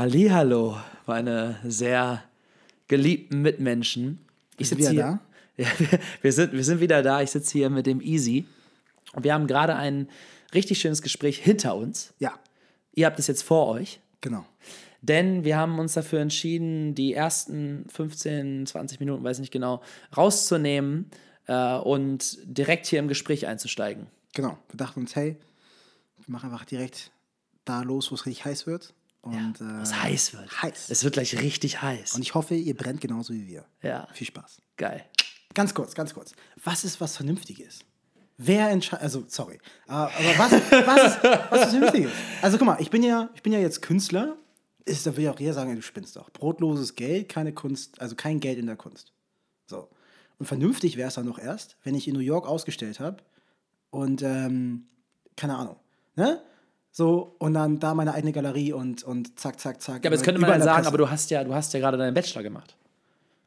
Hallihallo, meine sehr geliebten Mitmenschen. Ich Sind wir sitze hier. da? Ja, wir, wir, sind, wir sind wieder da. Ich sitze hier mit dem Easy. Und wir haben gerade ein richtig schönes Gespräch hinter uns. Ja, Ihr habt es jetzt vor euch. genau. Denn wir haben uns dafür entschieden, die ersten 15, 20 Minuten, weiß nicht genau, rauszunehmen äh, und direkt hier im Gespräch einzusteigen. Genau. Wir dachten uns, hey, wir machen einfach direkt da los, wo es richtig heiß wird. Und, äh, Was heiß wird. Heiß. Es wird gleich richtig heiß. Und ich hoffe, ihr brennt genauso wie wir. ja, Viel Spaß. geil. Ganz kurz, ganz kurz. Was ist was Vernünftiges? Wer entscheidet, also sorry, äh, aber was, was, ist, was ist Vernünftiges? Also guck mal, ich bin ja, ich bin ja jetzt Künstler. Ist, da will ich auch jeder sagen, du spinnst doch. Brotloses Geld, keine Kunst, also kein Geld in der Kunst. So. Und vernünftig wäre es dann noch erst, wenn ich in New York ausgestellt habe und, ähm, keine Ahnung, ne? So, und dann da meine eigene Galerie und, und zack, zack, zack. Ja, aber das könnte man sagen, aber du hast ja, du hast ja gerade deinen Bachelor gemacht.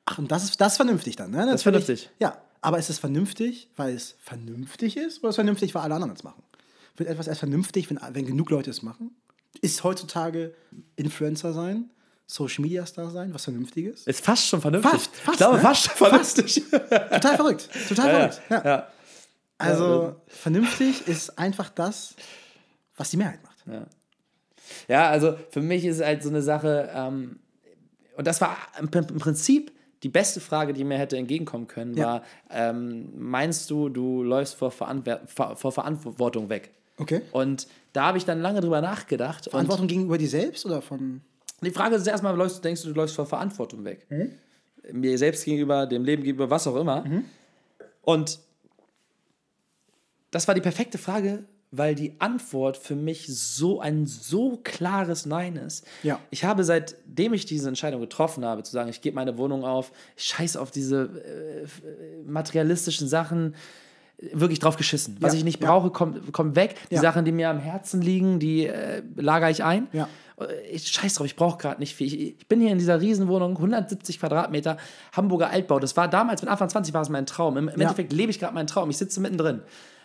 Ach, und das ist, das ist vernünftig dann, ne? ist Natürlich. vernünftig. Ja, aber ist es vernünftig, weil es vernünftig ist oder ist es vernünftig, weil alle anderen es machen? Wird etwas erst vernünftig, wenn, wenn genug Leute es machen? Ist heutzutage Influencer sein, Social Media Star sein, was Vernünftiges? Ist fast schon vernünftig. Fast, fast, ich glaube, ne? fast schon vernünftig. Total verrückt, total ja, verrückt. Ja. ja. Also, vernünftig ist einfach das, was die Mehrheit macht. Ja, also für mich ist es halt so eine Sache, ähm, und das war im, im Prinzip die beste Frage, die mir hätte entgegenkommen können, Ja. war, ähm, meinst du, du läufst vor, Veranwer vor, Verantwortung weg? Okay. Und da habe ich dann lange drüber nachgedacht. Verantwortung gegenüber dir selbst oder von. Die Frage ist erstmal, läufst, denkst du, du läufst vor Verantwortung weg? Mhm. Mir selbst gegenüber, dem Leben gegenüber, was auch immer. Und das war die perfekte Frage, weil die Antwort für mich so ein so klares Nein ist. Ja. Ich habe seitdem ich diese Entscheidung getroffen habe, zu sagen, ich gebe meine Wohnung auf, ich scheiße auf diese äh, äh, materialistischen Sachen, wirklich drauf geschissen. Was Ja, ich nicht ja. brauche, kommt, kommt weg. Die Ja. Sachen, die mir am Herzen liegen, die äh, lagere ich ein. Ja. Ich scheiß drauf, ich brauche gerade nicht viel. Ich, ich bin hier in dieser Riesenwohnung, 170 Quadratmeter, Hamburger Altbau. Das war damals, mit Anfang 20 war es mein Traum. Im, im Ja. Endeffekt lebe ich gerade meinen Traum. Ich sitze mittendrin.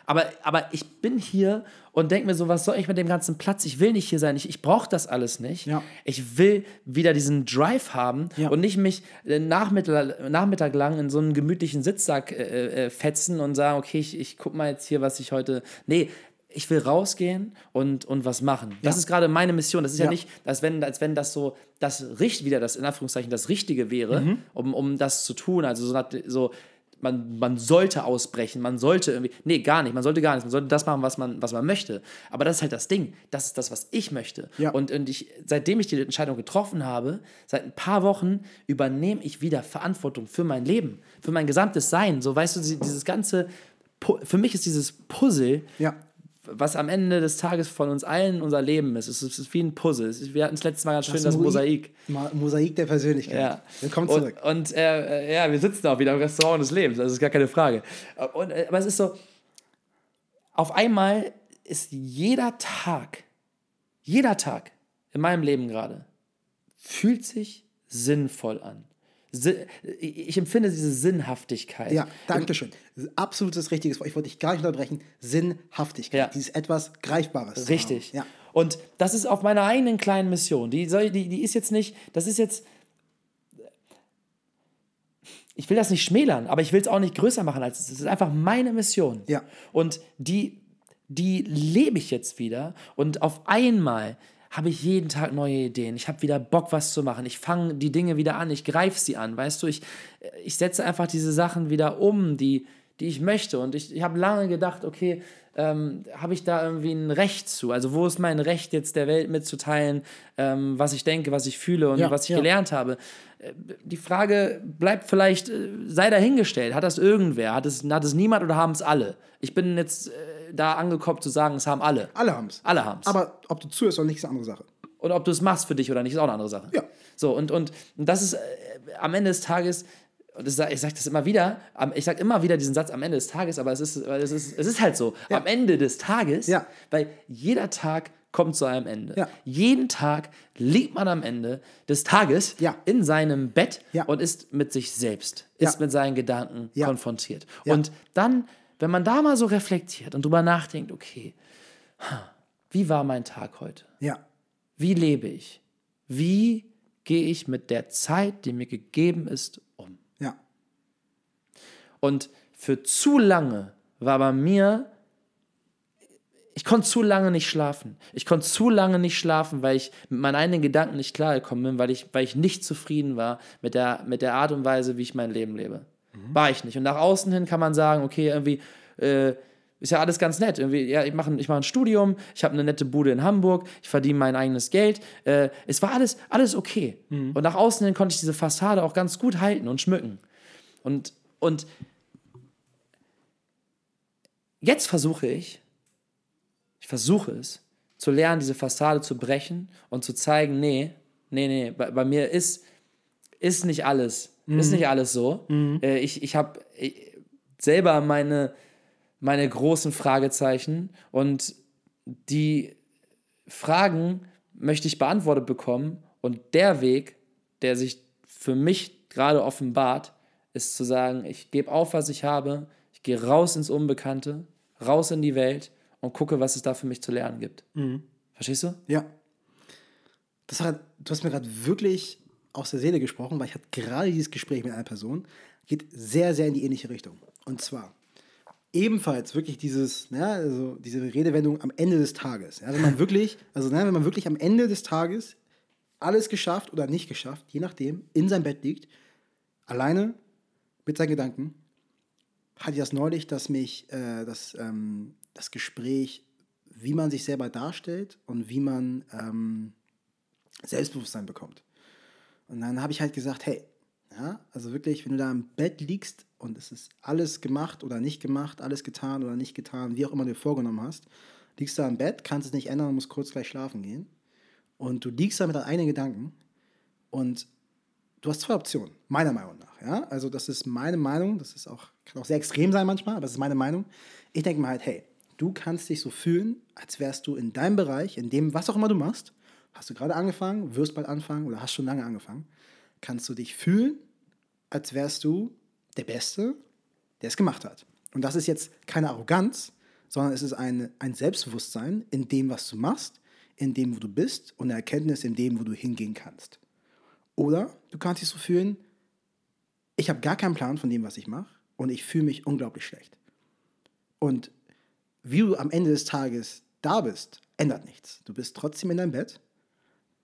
Aber, aber ich bin hier und denke mir so, was soll ich mit dem ganzen Platz? Ich will nicht hier sein. Ich, ich brauche das alles nicht. Ja. Ich will wieder diesen Drive haben Ja. und nicht mich äh, Nachmittag, Nachmittag lang in so einen gemütlichen Sitzsack äh, äh, fetzen und sagen, okay, ich, ich guck mal jetzt hier, was ich heute. Nee, ich will rausgehen und, und was machen. Das Ja. ist gerade meine Mission. Das ist ja, Ja. nicht, als wenn, als wenn das so das Richt, wieder das in Anführungszeichen das Richtige wäre, Mhm. um, um das zu tun. Also so, so man, man sollte ausbrechen, man sollte irgendwie. Nee, gar nicht. Man sollte gar nicht. Man sollte das machen, was man, was man möchte. Aber das ist halt das Ding. Das ist das, was ich möchte. Ja. Und, und ich, seitdem ich die Entscheidung getroffen habe, seit ein paar Wochen übernehme ich wieder Verantwortung für mein Leben, für mein gesamtes Sein. So, weißt du, die- dieses ganze. Für mich ist dieses Puzzle Ja. Was am Ende des Tages von uns allen unser Leben ist. Es ist, wie ein Puzzle. Wir hatten es letztes Mal ganz schön, das, Mosaik. Ma Mosaik der Persönlichkeit. Ja. Willkommen und, zurück. Und äh, äh, ja, wir sitzen auch wieder im Restaurant des Lebens, das ist gar keine Frage. Und, äh, aber es ist so, auf einmal ist jeder Tag, jeder Tag in meinem Leben gerade, fühlt sich sinnvoll an. Ich empfinde diese Sinnhaftigkeit. Ja, danke schön. Absolutes richtiges Wort. Ich wollte dich gar nicht unterbrechen. Sinnhaftigkeit. Ja. Dieses etwas Greifbares. Richtig. Ja. Und das ist auf meiner eigenen kleinen Mission. Die, soll, die, die ist jetzt nicht, das ist jetzt. Ich will das nicht schmälern, aber ich will es auch nicht größer machen als es ist. Es ist einfach meine Mission. Ja. Und die, die lebe ich jetzt wieder. Und auf einmal habe ich jeden Tag neue Ideen. Ich habe wieder Bock, was zu machen. Ich fange die Dinge wieder an. Ich greife sie an. Weißt du, ich, ich setze einfach diese Sachen wieder um, die, die ich möchte. Und ich, ich habe lange gedacht, okay, ähm, habe ich da irgendwie ein Recht zu? Also wo ist mein Recht jetzt der Welt mitzuteilen, ähm, was ich denke, was ich fühle und Ja, was ich ja. gelernt habe? Äh, Die Frage bleibt vielleicht, äh, sei dahingestellt. Hat das irgendwer? Hat es, hat es niemand oder haben es alle? Ich bin jetzt äh, da angekommen zu sagen, es haben alle. Alle haben es. Alle haben es. Aber ob du zuhörst oder nicht, ist eine andere Sache. Und ob du es machst für dich oder nicht, ist auch eine andere Sache. Ja. So, und, und, und das ist äh, am Ende des Tages, und ich sage das immer wieder, ich sage immer wieder diesen Satz am Ende des Tages, aber es ist, es ist, es ist halt so, am Ende des Tages, Ja. weil jeder Tag kommt zu einem Ende. Ja. Jeden Tag liegt man am Ende des Tages Ja. in seinem Bett Ja. und ist mit sich selbst, ist Ja. mit seinen Gedanken Ja. konfrontiert. Ja. Und dann, wenn man da mal so reflektiert und drüber nachdenkt, okay, wie war mein Tag heute? Ja. Wie lebe ich? wie gehe ich mit der Zeit, die mir gegeben ist, um? Ja. Und für zu lange war bei mir, ich konnte zu lange nicht schlafen. Ich konnte zu lange nicht schlafen, weil ich mit meinen eigenen Gedanken nicht klargekommen bin, weil ich, weil ich nicht zufrieden war mit der, mit der Art und Weise, wie ich mein Leben lebe. War ich nicht. Und nach außen hin kann man sagen, okay, irgendwie äh, ist ja alles ganz nett. Irgendwie, ja, ich mache ich mach ein Studium, ich habe eine nette Bude in Hamburg, ich verdiene mein eigenes Geld. Äh, es war alles, alles okay. Und nach außen hin konnte ich diese Fassade auch ganz gut halten und schmücken. Und, und jetzt versuche ich, ich versuche es, zu lernen, diese Fassade zu brechen und zu zeigen, nee, nee, nee, bei, bei mir ist, ist nicht alles, ist nicht alles so. Äh, ich ich habe selber meine, meine großen Fragezeichen und die Fragen möchte ich beantwortet bekommen und der Weg, der sich für mich gerade offenbart, ist zu sagen, ich gebe auf, was ich habe, ich gehe raus ins Unbekannte, raus in die Welt und gucke, was es da für mich zu lernen gibt. Verstehst du? Ja. Das hat, du hast mir gerade wirklich aus der Seele gesprochen, weil ich hatte gerade dieses Gespräch mit einer Person, geht sehr, sehr in die ähnliche Richtung. Und zwar ebenfalls wirklich dieses, ne, also diese Redewendung am Ende des Tages. Ja, wenn man wirklich, also ne, wenn man wirklich am Ende des Tages alles geschafft oder nicht geschafft, je nachdem, in seinem Bett liegt, alleine mit seinen Gedanken, hatte ich das neulich, dass mich äh, das, ähm, das Gespräch, wie man sich selber darstellt und wie man ähm, Selbstbewusstsein bekommt. Und dann habe ich halt gesagt, hey, ja, also wirklich, wenn du da im Bett liegst und es ist alles gemacht oder nicht gemacht, alles getan oder nicht getan, wie auch immer du dir vorgenommen hast, liegst da im Bett, kannst es nicht ändern und musst kurz gleich schlafen gehen. Und du liegst da mit deinen eigenen Gedanken und du hast zwei Optionen, meiner Meinung nach. Ja? Also das ist meine Meinung, das ist auch, kann auch sehr extrem sein manchmal, aber das ist meine Meinung. Ich denke mir halt, hey, du kannst dich so fühlen, als wärst du in deinem Bereich, in dem, was auch immer du machst, hast du gerade angefangen, wirst bald anfangen oder hast schon lange angefangen, kannst du dich fühlen, als wärst du der Beste, der es gemacht hat. Und das ist jetzt keine Arroganz, sondern es ist ein, ein Selbstbewusstsein in dem, was du machst, in dem, wo du bist und eine Erkenntnis in dem, wo du hingehen kannst. Oder du kannst dich so fühlen, ich habe gar keinen Plan von dem, was ich mache und ich fühle mich unglaublich schlecht. Und wie du am Ende des Tages da bist, ändert nichts. Du bist trotzdem in deinem Bett,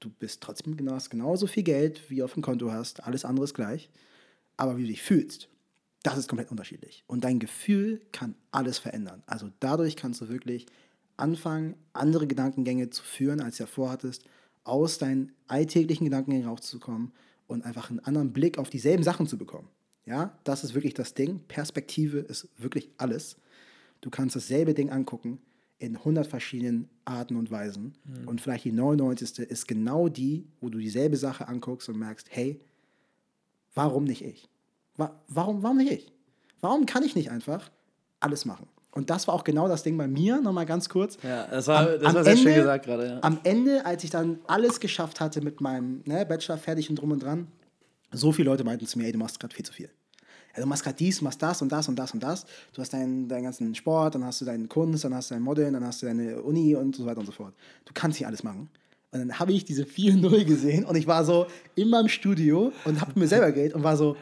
du bist trotzdem genau, genauso viel Geld, wie du auf dem Konto hast, alles andere ist gleich. Aber wie du dich fühlst, das ist komplett unterschiedlich. Und dein Gefühl kann alles verändern. Also dadurch kannst du wirklich anfangen, andere Gedankengänge zu führen, als du davor hattest, aus deinen alltäglichen Gedankengängen rauszukommen und einfach einen anderen Blick auf dieselben Sachen zu bekommen. Ja, das ist wirklich das Ding. Perspektive ist wirklich alles. Du kannst dasselbe Ding angucken in 100 verschiedenen Arten und Weisen. Und vielleicht die 99. ist genau die, wo du dieselbe Sache anguckst und merkst, hey, warum nicht ich? Wa warum, warum nicht ich? Warum kann ich nicht einfach alles machen? Und das war auch genau das Ding bei mir, nochmal ganz kurz. Ja, das war, Am- das am war sehr schön Ende- gesagt gerade. Ja. Am Ende, als ich dann alles geschafft hatte mit meinem ne, Bachelor fertig und drum und dran, so viele Leute meinten zu mir, ey, du machst gerade viel zu viel. Ja, du machst gerade dies, machst das und das und das und das. Du hast deinen, deinen ganzen Sport, dann hast du deinen Kunst, dann hast du dein Modeln, dann hast du deine Uni und so weiter und so fort. Du kannst nicht alles machen. Und dann habe ich diese 4-0 gesehen und ich war so in meinem Studio und habe mir selber Geld und war so,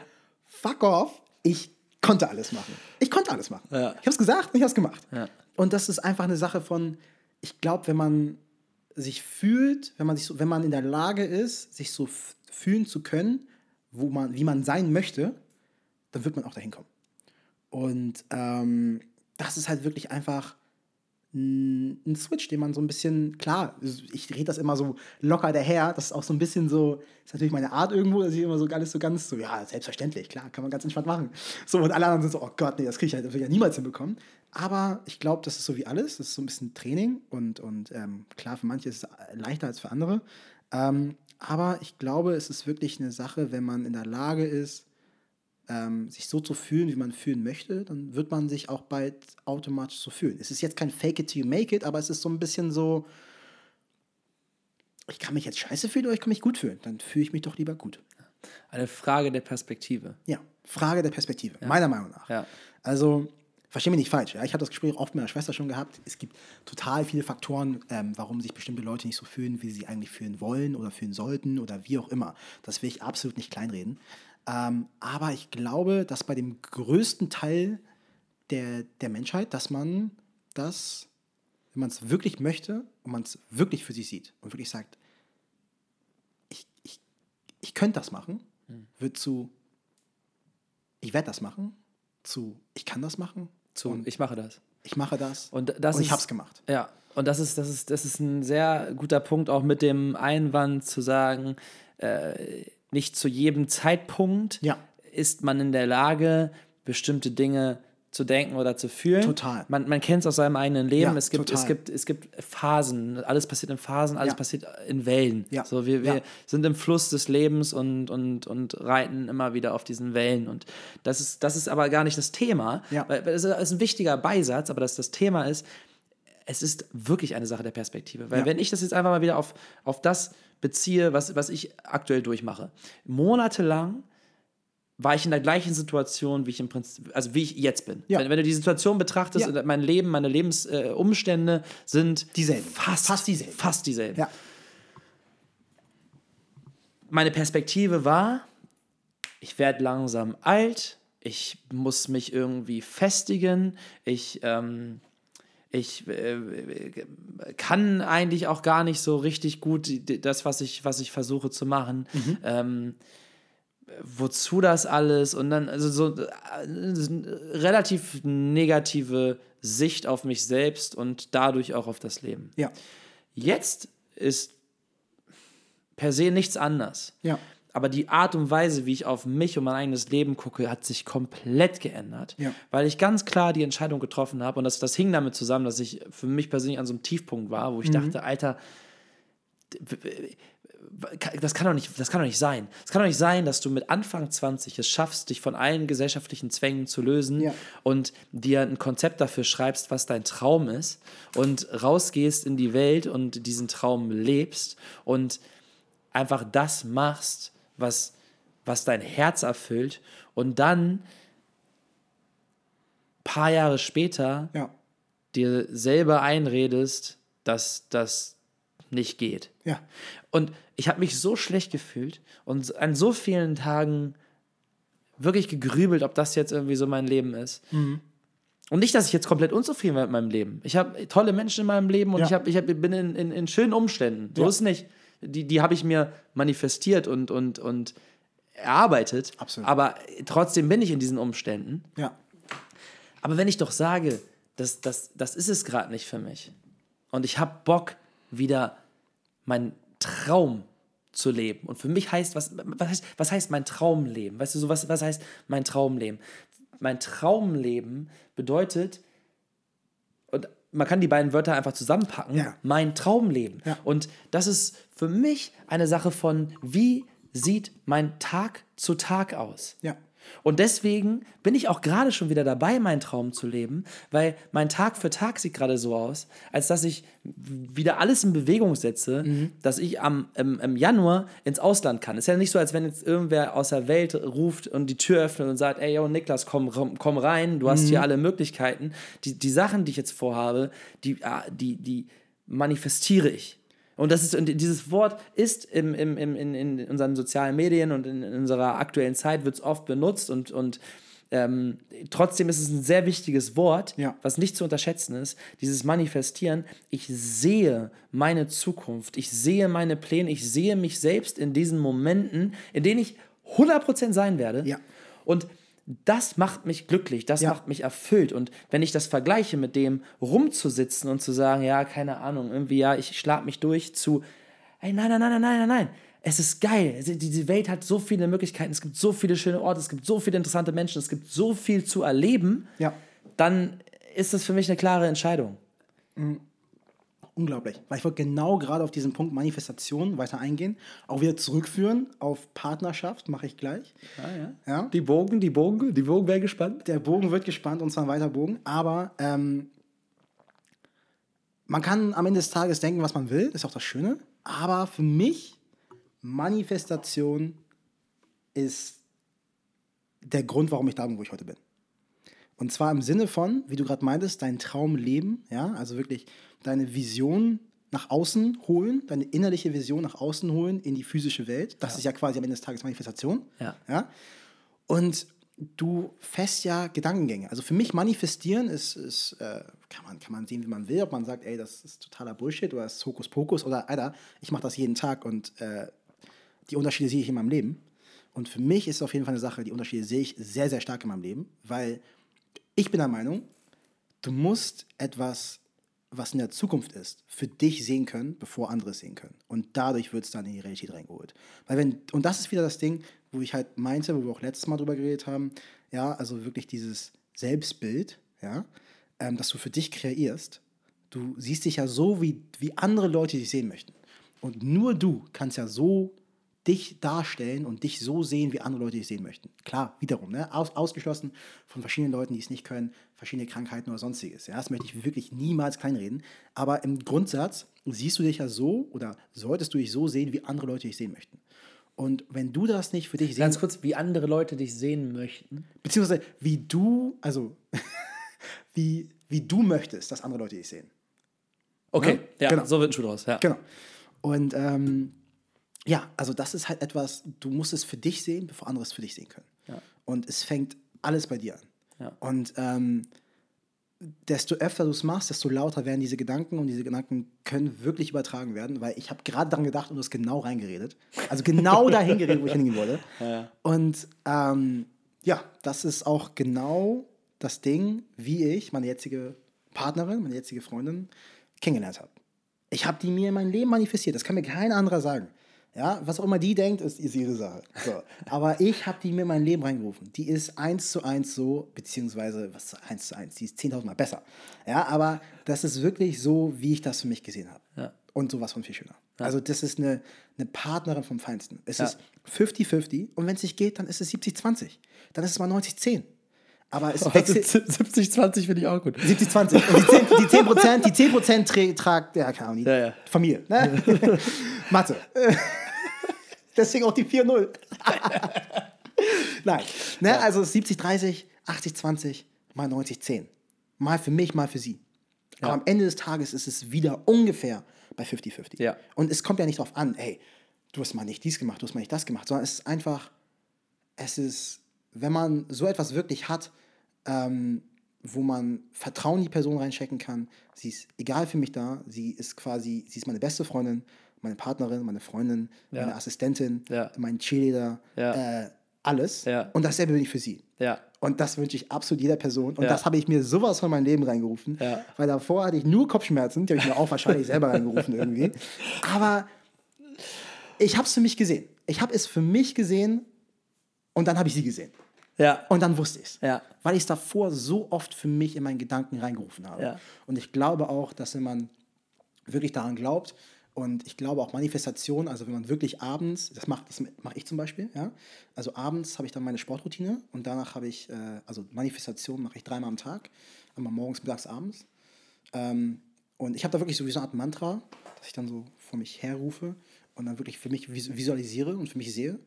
fuck off, ich konnte alles machen. Ich konnte alles machen. Ja. Ich habe es gesagt und ich habe es gemacht. Ja. Und das ist einfach eine Sache von, ich glaube, wenn man sich fühlt, wenn man sich so, wenn man in der Lage ist, sich so fühlen zu können, wo man, wie man sein möchte, dann wird man auch dahin kommen. Und ähm, das ist halt wirklich einfach ein Switch, den man so ein bisschen, klar, ich rede das immer so locker daher, das ist auch so ein bisschen so, ist natürlich meine Art irgendwo, dass ich immer so alles so ganz so, ja, selbstverständlich, klar, kann man ganz entspannt machen. So, und alle anderen sind so, oh Gott, nee, das kriege ich halt das ich ja niemals hinbekommen. Aber ich glaube, das ist so wie alles, das ist so ein bisschen Training und, und ähm, klar, für manche ist es leichter als für andere. Ähm, aber ich glaube, es ist wirklich eine Sache, wenn man in der Lage ist, ähm, sich so zu fühlen, wie man fühlen möchte, dann wird man sich auch bald automatisch so fühlen. Es ist jetzt kein Fake it till you make it, aber es ist so ein bisschen so, ich kann mich jetzt scheiße fühlen oder ich kann mich gut fühlen. Dann fühle ich mich doch lieber gut. Eine Frage der Perspektive. Ja, Frage der Perspektive, meiner Meinung nach. Ja. Also verstehe mich nicht falsch. Ja? Ich habe das Gespräch oft mit meiner Schwester schon gehabt. Es gibt total viele Faktoren, ähm, warum sich bestimmte Leute nicht so fühlen, wie sie eigentlich fühlen wollen oder fühlen sollten oder wie auch immer. Das will ich absolut nicht kleinreden. Ähm, aber ich glaube, dass bei dem größten Teil der, der Menschheit, dass man das, wenn man es wirklich möchte und man es wirklich für sich sieht und wirklich sagt, ich, ich, ich könnte das machen, wird zu, ich werde das machen, zu, ich kann das machen, Zu, und ich mache das. ich mache das Und das und ich habe es gemacht. Ja, und das ist, das ist, das ist ein sehr guter Punkt, auch mit dem Einwand zu sagen, äh, nicht zu jedem Zeitpunkt Ja. ist man in der Lage, bestimmte Dinge zu denken oder zu fühlen. Total. Man, man kennt es aus seinem eigenen Leben. Ja, es, gibt, es, gibt, es gibt Phasen. Alles passiert in Phasen, alles Ja. passiert in Wellen. Ja. So, wir, wir sind im Fluss des Lebens und, und, und reiten immer wieder auf diesen Wellen. Und das ist, das ist aber gar nicht das Thema. Ja. Weil, das ist ein wichtiger Beisatz, aber das, das Thema ist, es ist wirklich eine Sache der Perspektive. Weil Ja. wenn ich das jetzt einfach mal wieder auf, auf das beziehe, was, was ich aktuell durchmache. Monatelang war ich in der gleichen Situation, wie ich im Prinzip, also wie ich jetzt bin. Ja. Wenn, wenn du die Situation betrachtest, Ja. mein Leben, meine Lebensumstände äh, sind Dieselben. Fast, Fast dieselben. Fast dieselben. Ja, Meine Perspektive war, ich werde langsam alt, ich muss mich irgendwie festigen, ich, ähm, ich äh, kann eigentlich auch gar nicht so richtig gut das, was ich, was ich versuche zu machen. Ähm, wozu das alles? Und dann, also so äh, eine relativ negative Sicht auf mich selbst und dadurch auch auf das Leben. ja, Jetzt ist per se nichts anders. ja, Aber die Art und Weise, wie ich auf mich und mein eigenes Leben gucke, hat sich komplett geändert. Ja. Weil ich ganz klar die Entscheidung getroffen habe. Und das, das hing damit zusammen, dass ich für mich persönlich an so einem Tiefpunkt war, wo ich dachte, Alter, das kann doch nicht, das kann doch nicht sein. Es kann doch nicht sein, dass du mit Anfang 20 es schaffst, dich von allen gesellschaftlichen Zwängen zu lösen Ja. und dir ein Konzept dafür schreibst, was dein Traum ist und rausgehst in die Welt und diesen Traum lebst und einfach das machst, was, was dein Herz erfüllt und dann paar Jahre später ja, dir selber einredest, dass das nicht geht. ja, Und ich habe mich so schlecht gefühlt und an so vielen Tagen wirklich gegrübelt, ob das jetzt irgendwie so mein Leben ist. Und nicht, dass ich jetzt komplett unzufrieden war mit meinem Leben. Ich habe tolle Menschen in meinem Leben und Ja. ich, hab, ich hab, bin in, in, in schönen Umständen. So Ja. ist nicht. Die, die habe ich mir manifestiert und, und, und erarbeitet. Absolut. Aber trotzdem bin ich in diesen Umständen. ja, Aber wenn ich doch sage, das, das, das ist es gerade nicht für mich und ich habe Bock, wieder meinen Traum zu leben. Und für mich heißt, was, was, heißt, was heißt mein Traumleben? Weißt du, so was, was heißt mein Traumleben? Mein Traumleben bedeutet, man kann die beiden Wörter einfach zusammenpacken, Ja. mein Traumleben. Ja. Und das ist für mich eine Sache von, wie sieht mein Tag zu Tag aus? ja, Und deswegen bin ich auch gerade schon wieder dabei, meinen Traum zu leben, weil mein Tag für Tag sieht gerade so aus, als dass ich wieder alles in Bewegung setze, dass ich am, im, im Januar ins Ausland kann. Ist ja nicht so, als wenn jetzt irgendwer aus der Welt ruft und die Tür öffnet und sagt, ey, yo, Niklas, komm, komm rein, du hast hier alle Möglichkeiten. Die, die Sachen, die ich jetzt vorhabe, die, ah, die, die manifestiere ich. Und das ist, und dieses Wort ist im, im, im, in, in unseren sozialen Medien und in, in unserer aktuellen Zeit wird es oft benutzt und, und ähm, trotzdem ist es ein sehr wichtiges Wort, Ja. was nicht zu unterschätzen ist, dieses Manifestieren. Ich sehe meine Zukunft, ich sehe meine Pläne, ich sehe mich selbst in diesen Momenten, in denen ich 100% sein werde. Ja. Und das macht mich glücklich, das Ja. macht mich erfüllt. Und wenn ich das vergleiche mit dem rumzusitzen und zu sagen, ja, keine Ahnung, irgendwie, ja, ich schlag mich durch zu, ey, nein, nein, nein, nein, nein, nein, nein. Es ist geil. Es- Diese Welt hat so viele Möglichkeiten, es gibt so viele schöne Orte, es gibt so viele interessante Menschen, es gibt so viel zu erleben, ja. dann ist das für mich eine klare Entscheidung. Unglaublich. Weil ich wollte genau gerade auf diesen Punkt Manifestation weiter eingehen. Auch wieder zurückführen auf Partnerschaft, mache ich gleich. Ja. Die Bogen, die Bogen, die Bogen wäre gespannt. Der Bogen wird gespannt und zwar ein weiter Bogen. Aber ähm, man kann am Ende des Tages denken, was man will. Das ist auch das Schöne. Aber für mich, Manifestation ist der Grund, warum ich da bin, wo ich heute bin. Und zwar im Sinne von, wie du gerade meintest, dein Traum leben, ja, also wirklich deine Vision nach außen holen, deine innerliche Vision nach außen holen in die physische Welt. Das ist ja quasi am Ende des Tages Manifestation. Ja. ja? Und du fest ja Gedankengänge. Also für mich manifestieren ist, ist äh, kann, man, kann man sehen, wie man will, ob man sagt, ey, das ist totaler Bullshit oder das ist Hokuspokus oder, Alter, ich mache das jeden Tag und äh, die Unterschiede sehe ich in meinem Leben. Und für mich ist es auf jeden Fall eine Sache, die Unterschiede sehe ich sehr, sehr stark in meinem Leben, weil ich bin der Meinung, du musst etwas, was in der Zukunft ist, für dich sehen können, bevor andere es sehen können. Und dadurch wird es dann in die Realität reingeholt. Weil wenn, und das ist wieder das Ding, wo ich halt meinte, wo wir auch letztes Mal drüber geredet haben, ja, also wirklich dieses Selbstbild, ja, ähm, das du für dich kreierst. Du siehst dich ja so, wie, wie andere Leute dich sehen möchten. Und nur du kannst ja so dich darstellen und dich so sehen, wie andere Leute dich sehen möchten. Klar, wiederum, ne? Aus, ausgeschlossen von verschiedenen Leuten, die es nicht können, verschiedene Krankheiten oder sonstiges. Ja? Das möchte ich wirklich niemals kleinreden. Aber im Grundsatz siehst du dich ja so oder solltest du dich so sehen, wie andere Leute dich sehen möchten. Und wenn du das nicht für dich sehen Ganz kurz, wie andere Leute dich sehen möchten. beziehungsweise wie du, also wie, wie du möchtest, dass andere Leute dich sehen. Okay, Ja, ja, genau. so wird ein Schuh draus. Ja. Genau. Und ähm, ja, also das ist halt etwas, du musst es für dich sehen, bevor andere es für dich sehen können. Ja. Und es fängt alles bei dir an. Ja. Und ähm, desto öfter du es machst, desto lauter werden diese Gedanken und diese Gedanken können wirklich übertragen werden, weil ich habe gerade daran gedacht und das genau reingeredet. Also genau dahin geredet, wo ich hingehen wollte. Und ähm, ja, das ist auch genau das Ding, wie ich meine jetzige Partnerin, meine jetzige Freundin kennengelernt habe. Ich habe die mir in mein Leben manifestiert. Das kann mir kein anderer sagen. Ja, was auch immer die denkt, ist, ist ihre Sache. So. Aber ich habe die mir in mein Leben reingerufen. Die ist eins zu eins so, beziehungsweise, was ist eins zu eins? Die ist 10.000 Mal besser. Ja, aber das ist wirklich so, wie ich das für mich gesehen habe. Ja. Und sowas von viel schöner. Also, das ist eine, eine Partnerin vom Feinsten. Es Ja. ist 50-50 und wenn es nicht geht, dann ist es 70-20. Dann ist es mal 90-10. Aber es wechselt. 70, 20 finde ich auch gut. 70, 20. Und die 10, die 10 Prozent, die 10 Prozent tra tragt, ja, keine Ahnung, Ja, ja. Familie. Ne? Mathe. Deswegen auch die 4-0. Nein. Ne? Also 70, 30, 80, 20, mal 90, 10. Mal für mich, mal für sie. Aber am Ende des Tages ist es wieder ungefähr bei 50-50. Ja. Und es kommt ja nicht darauf an, ey, du hast mal nicht dies gemacht, du hast mal nicht das gemacht, sondern es ist einfach, es ist, wenn man so etwas wirklich hat, ähm, wo man Vertrauen in die Person reinchecken kann, sie ist egal für mich da, sie ist quasi, sie ist meine beste Freundin, meine Partnerin, meine Freundin, meine Assistentin, Ja. mein Cheerleader, Ja. äh, alles. Ja. Und dasselbe bin ich für sie. Ja. Und das wünsche ich absolut jeder Person. Und Ja. das habe ich mir sowas von meinem Leben reingerufen. Ja. Weil davor hatte ich nur Kopfschmerzen, die habe ich mir auch wahrscheinlich selber reingerufen irgendwie. Aber ich habe es für mich gesehen. Ich habe es für mich gesehen und dann habe ich sie gesehen. Ja. Und dann wusste ich es. Ja. Weil ich es davor so oft für mich in meinen Gedanken reingerufen habe. Ja. Und ich glaube auch, dass wenn man wirklich daran glaubt, und ich glaube auch Manifestation, also wenn man wirklich abends, das mache das mach ich zum Beispiel, ja. Also abends habe ich dann meine Sportroutine und danach habe ich, äh, also Manifestation mache ich dreimal am Tag, einmal morgens, mittags, abends. Ähm, und ich habe da wirklich so wie so eine Art Mantra, das ich dann so vor mich herrufe und dann wirklich für mich vis- visualisiere und für mich sehe.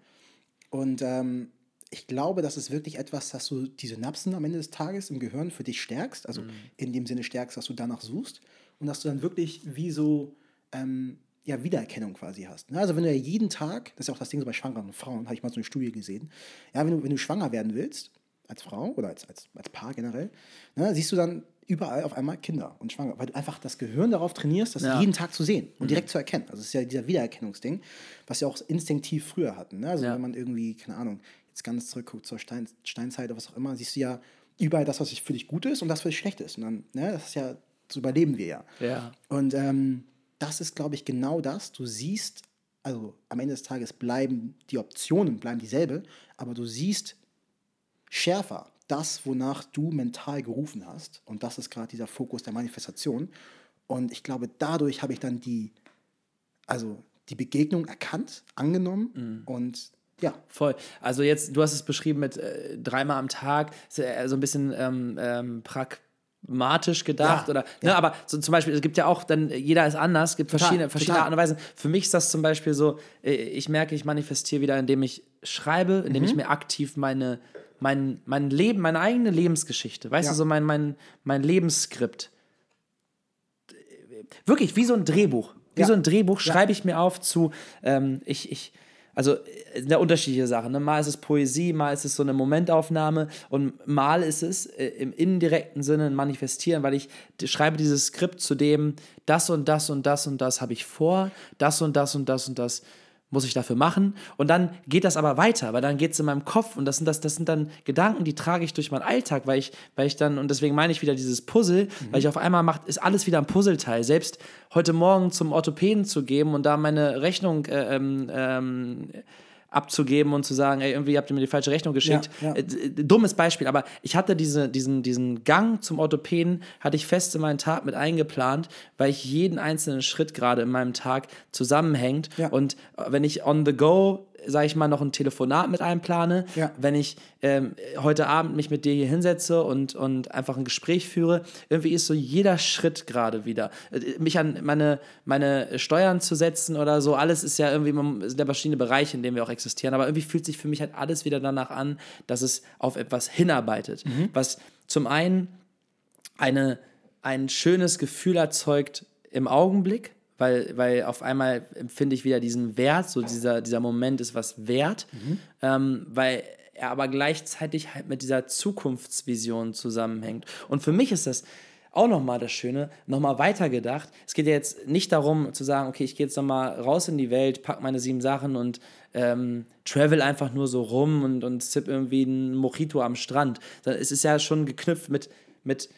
Und ähm, ich glaube, das ist wirklich etwas, dass du die Synapsen am Ende des Tages im Gehirn für dich stärkst, also in dem Sinne stärkst, dass du danach suchst und dass du dann wirklich wie so ähm, ja, Wiedererkennung quasi hast. Ne? Also wenn du ja jeden Tag, das ist ja auch das Ding so bei schwangeren Frauen, habe ich mal so eine Studie gesehen, ja, wenn du, wenn du schwanger werden willst, als Frau oder als, als, als Paar generell, ne, siehst du dann überall auf einmal Kinder und Schwanger, weil du einfach das Gehirn darauf trainierst, das Ja. jeden Tag zu sehen und direkt zu erkennen. Also es ist ja dieser Wiedererkennungsding, was wir auch instinktiv früher hatten. Ne? Also Ja. wenn man irgendwie, keine Ahnung, jetzt ganz zurückguckt zur Stein, Steinzeit oder was auch immer, siehst du ja überall das, was für dich gut ist und das, was für dich schlecht ist. Und dann, ne, das ist ja, so überleben wir ja. Ja. Und ähm, das ist, glaube ich, genau das. Du siehst, also am Ende des Tages bleiben die Optionen, bleiben dieselbe, aber du siehst schärfer das, wonach du mental gerufen hast. Und das ist gerade dieser Fokus der Manifestation. Und ich glaube, dadurch habe ich dann die, also die Begegnung erkannt, angenommen und ja, Voll. Also jetzt, du hast es beschrieben mit äh, dreimal am Tag, so ein bisschen ähm, ähm, pragmatisch gedacht Ja, oder, ne, aber so zum Beispiel, es gibt ja auch dann, jeder ist anders, es gibt Total, verschiedene, verschiedene. Arten und Weisen. Für mich ist das zum Beispiel so, äh, ich merke, ich manifestiere wieder, indem ich schreibe, indem Mhm. ich mir aktiv meine mein, mein Leben, meine eigene Lebensgeschichte, weißt Ja. du, so mein, mein, mein Lebensskript. Wirklich, wie so ein Drehbuch. Wie Ja. so ein Drehbuch schreibe ich mir auf zu, ähm, ich, ich, also äh, eine unterschiedliche Sachen. Ne? Mal ist es Poesie, mal ist es so eine Momentaufnahme und mal ist es äh, im indirekten Sinne ein Manifestieren, weil ich schreibe dieses Skript zu dem, das und das und das und das habe ich vor, das und das und das und das muss ich dafür machen. Und dann geht das aber weiter, weil dann geht es in meinem Kopf und das sind, das, das sind dann Gedanken, die trage ich durch meinen Alltag, weil ich, weil ich dann, und deswegen meine ich wieder dieses Puzzle, weil ich auf einmal macht, ist alles wieder ein Puzzleteil. Selbst heute Morgen zum Orthopäden zu geben und da meine Rechnung äh, ähm, ähm, abzugeben und zu sagen, ey, irgendwie habt ihr mir die falsche Rechnung geschickt. Ja, ja. Äh, dummes Beispiel, aber ich hatte diese, diesen, diesen Gang zum Orthopäden, hatte ich fest in meinen Tag mit eingeplant, weil ich jeden einzelnen Schritt gerade in meinem Tag zusammenhängt. Ja. Und äh, wenn ich on the go, sage ich mal, noch ein Telefonat mit einplane, Ja. wenn ich ähm, heute Abend mich mit dir hier hinsetze und, und einfach ein Gespräch führe, irgendwie ist so jeder Schritt gerade wieder. Äh, Mich an meine, meine Steuern zu setzen oder so, alles ist ja irgendwie, sind ja verschiedene Bereiche, in denen wir auch existieren, aber irgendwie fühlt sich für mich halt alles wieder danach an, dass es auf etwas hinarbeitet. Was zum einen eine, ein schönes Gefühl erzeugt im Augenblick, weil, weil auf einmal empfinde ich wieder diesen Wert, so dieser, dieser Moment ist was wert, ähm, weil er aber gleichzeitig halt mit dieser Zukunftsvision zusammenhängt. Und für mich ist das auch nochmal das Schöne, nochmal weitergedacht. Es geht ja jetzt nicht darum zu sagen, okay, ich gehe jetzt nochmal raus in die Welt, pack meine sieben Sachen und ähm, travel einfach nur so rum und, und zipp irgendwie ein Mojito am Strand. Es ist ja schon geknüpft mit, mit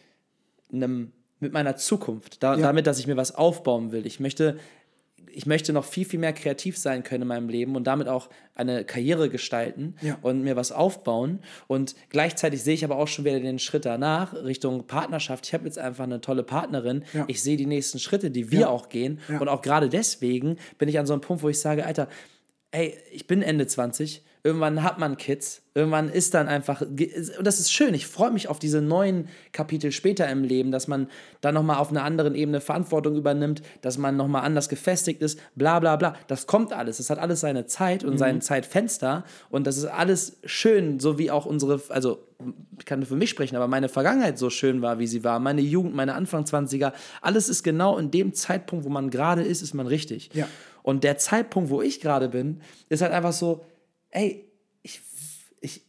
einem, mit meiner Zukunft, da, Ja. damit, dass ich mir was aufbauen will. Ich möchte, ich möchte noch viel, viel mehr kreativ sein können in meinem Leben und damit auch eine Karriere gestalten Ja. und mir was aufbauen. Und gleichzeitig sehe ich aber auch schon wieder den Schritt danach Richtung Partnerschaft. Ich habe jetzt einfach eine tolle Partnerin. Ja. Ich sehe die nächsten Schritte, die wir auch gehen. Und auch gerade deswegen bin ich an so einem Punkt, wo ich sage, Alter, ey, ich bin Ende 20, irgendwann hat man Kids, irgendwann ist dann einfach, und das ist schön, ich freue mich auf diese neuen Kapitel später im Leben, dass man dann nochmal auf einer anderen Ebene Verantwortung übernimmt, dass man nochmal anders gefestigt ist, bla bla bla, das kommt alles, das hat alles seine Zeit und sein Zeitfenster. Und das ist alles schön, so wie auch unsere, also ich kann nur für mich sprechen, aber meine Vergangenheit so schön war, wie sie war, meine Jugend, meine Anfang 20er, alles ist genau in dem Zeitpunkt, wo man gerade ist, ist man richtig. Ja. Und der Zeitpunkt, wo ich gerade bin, ist halt einfach so, ey, ich, ich,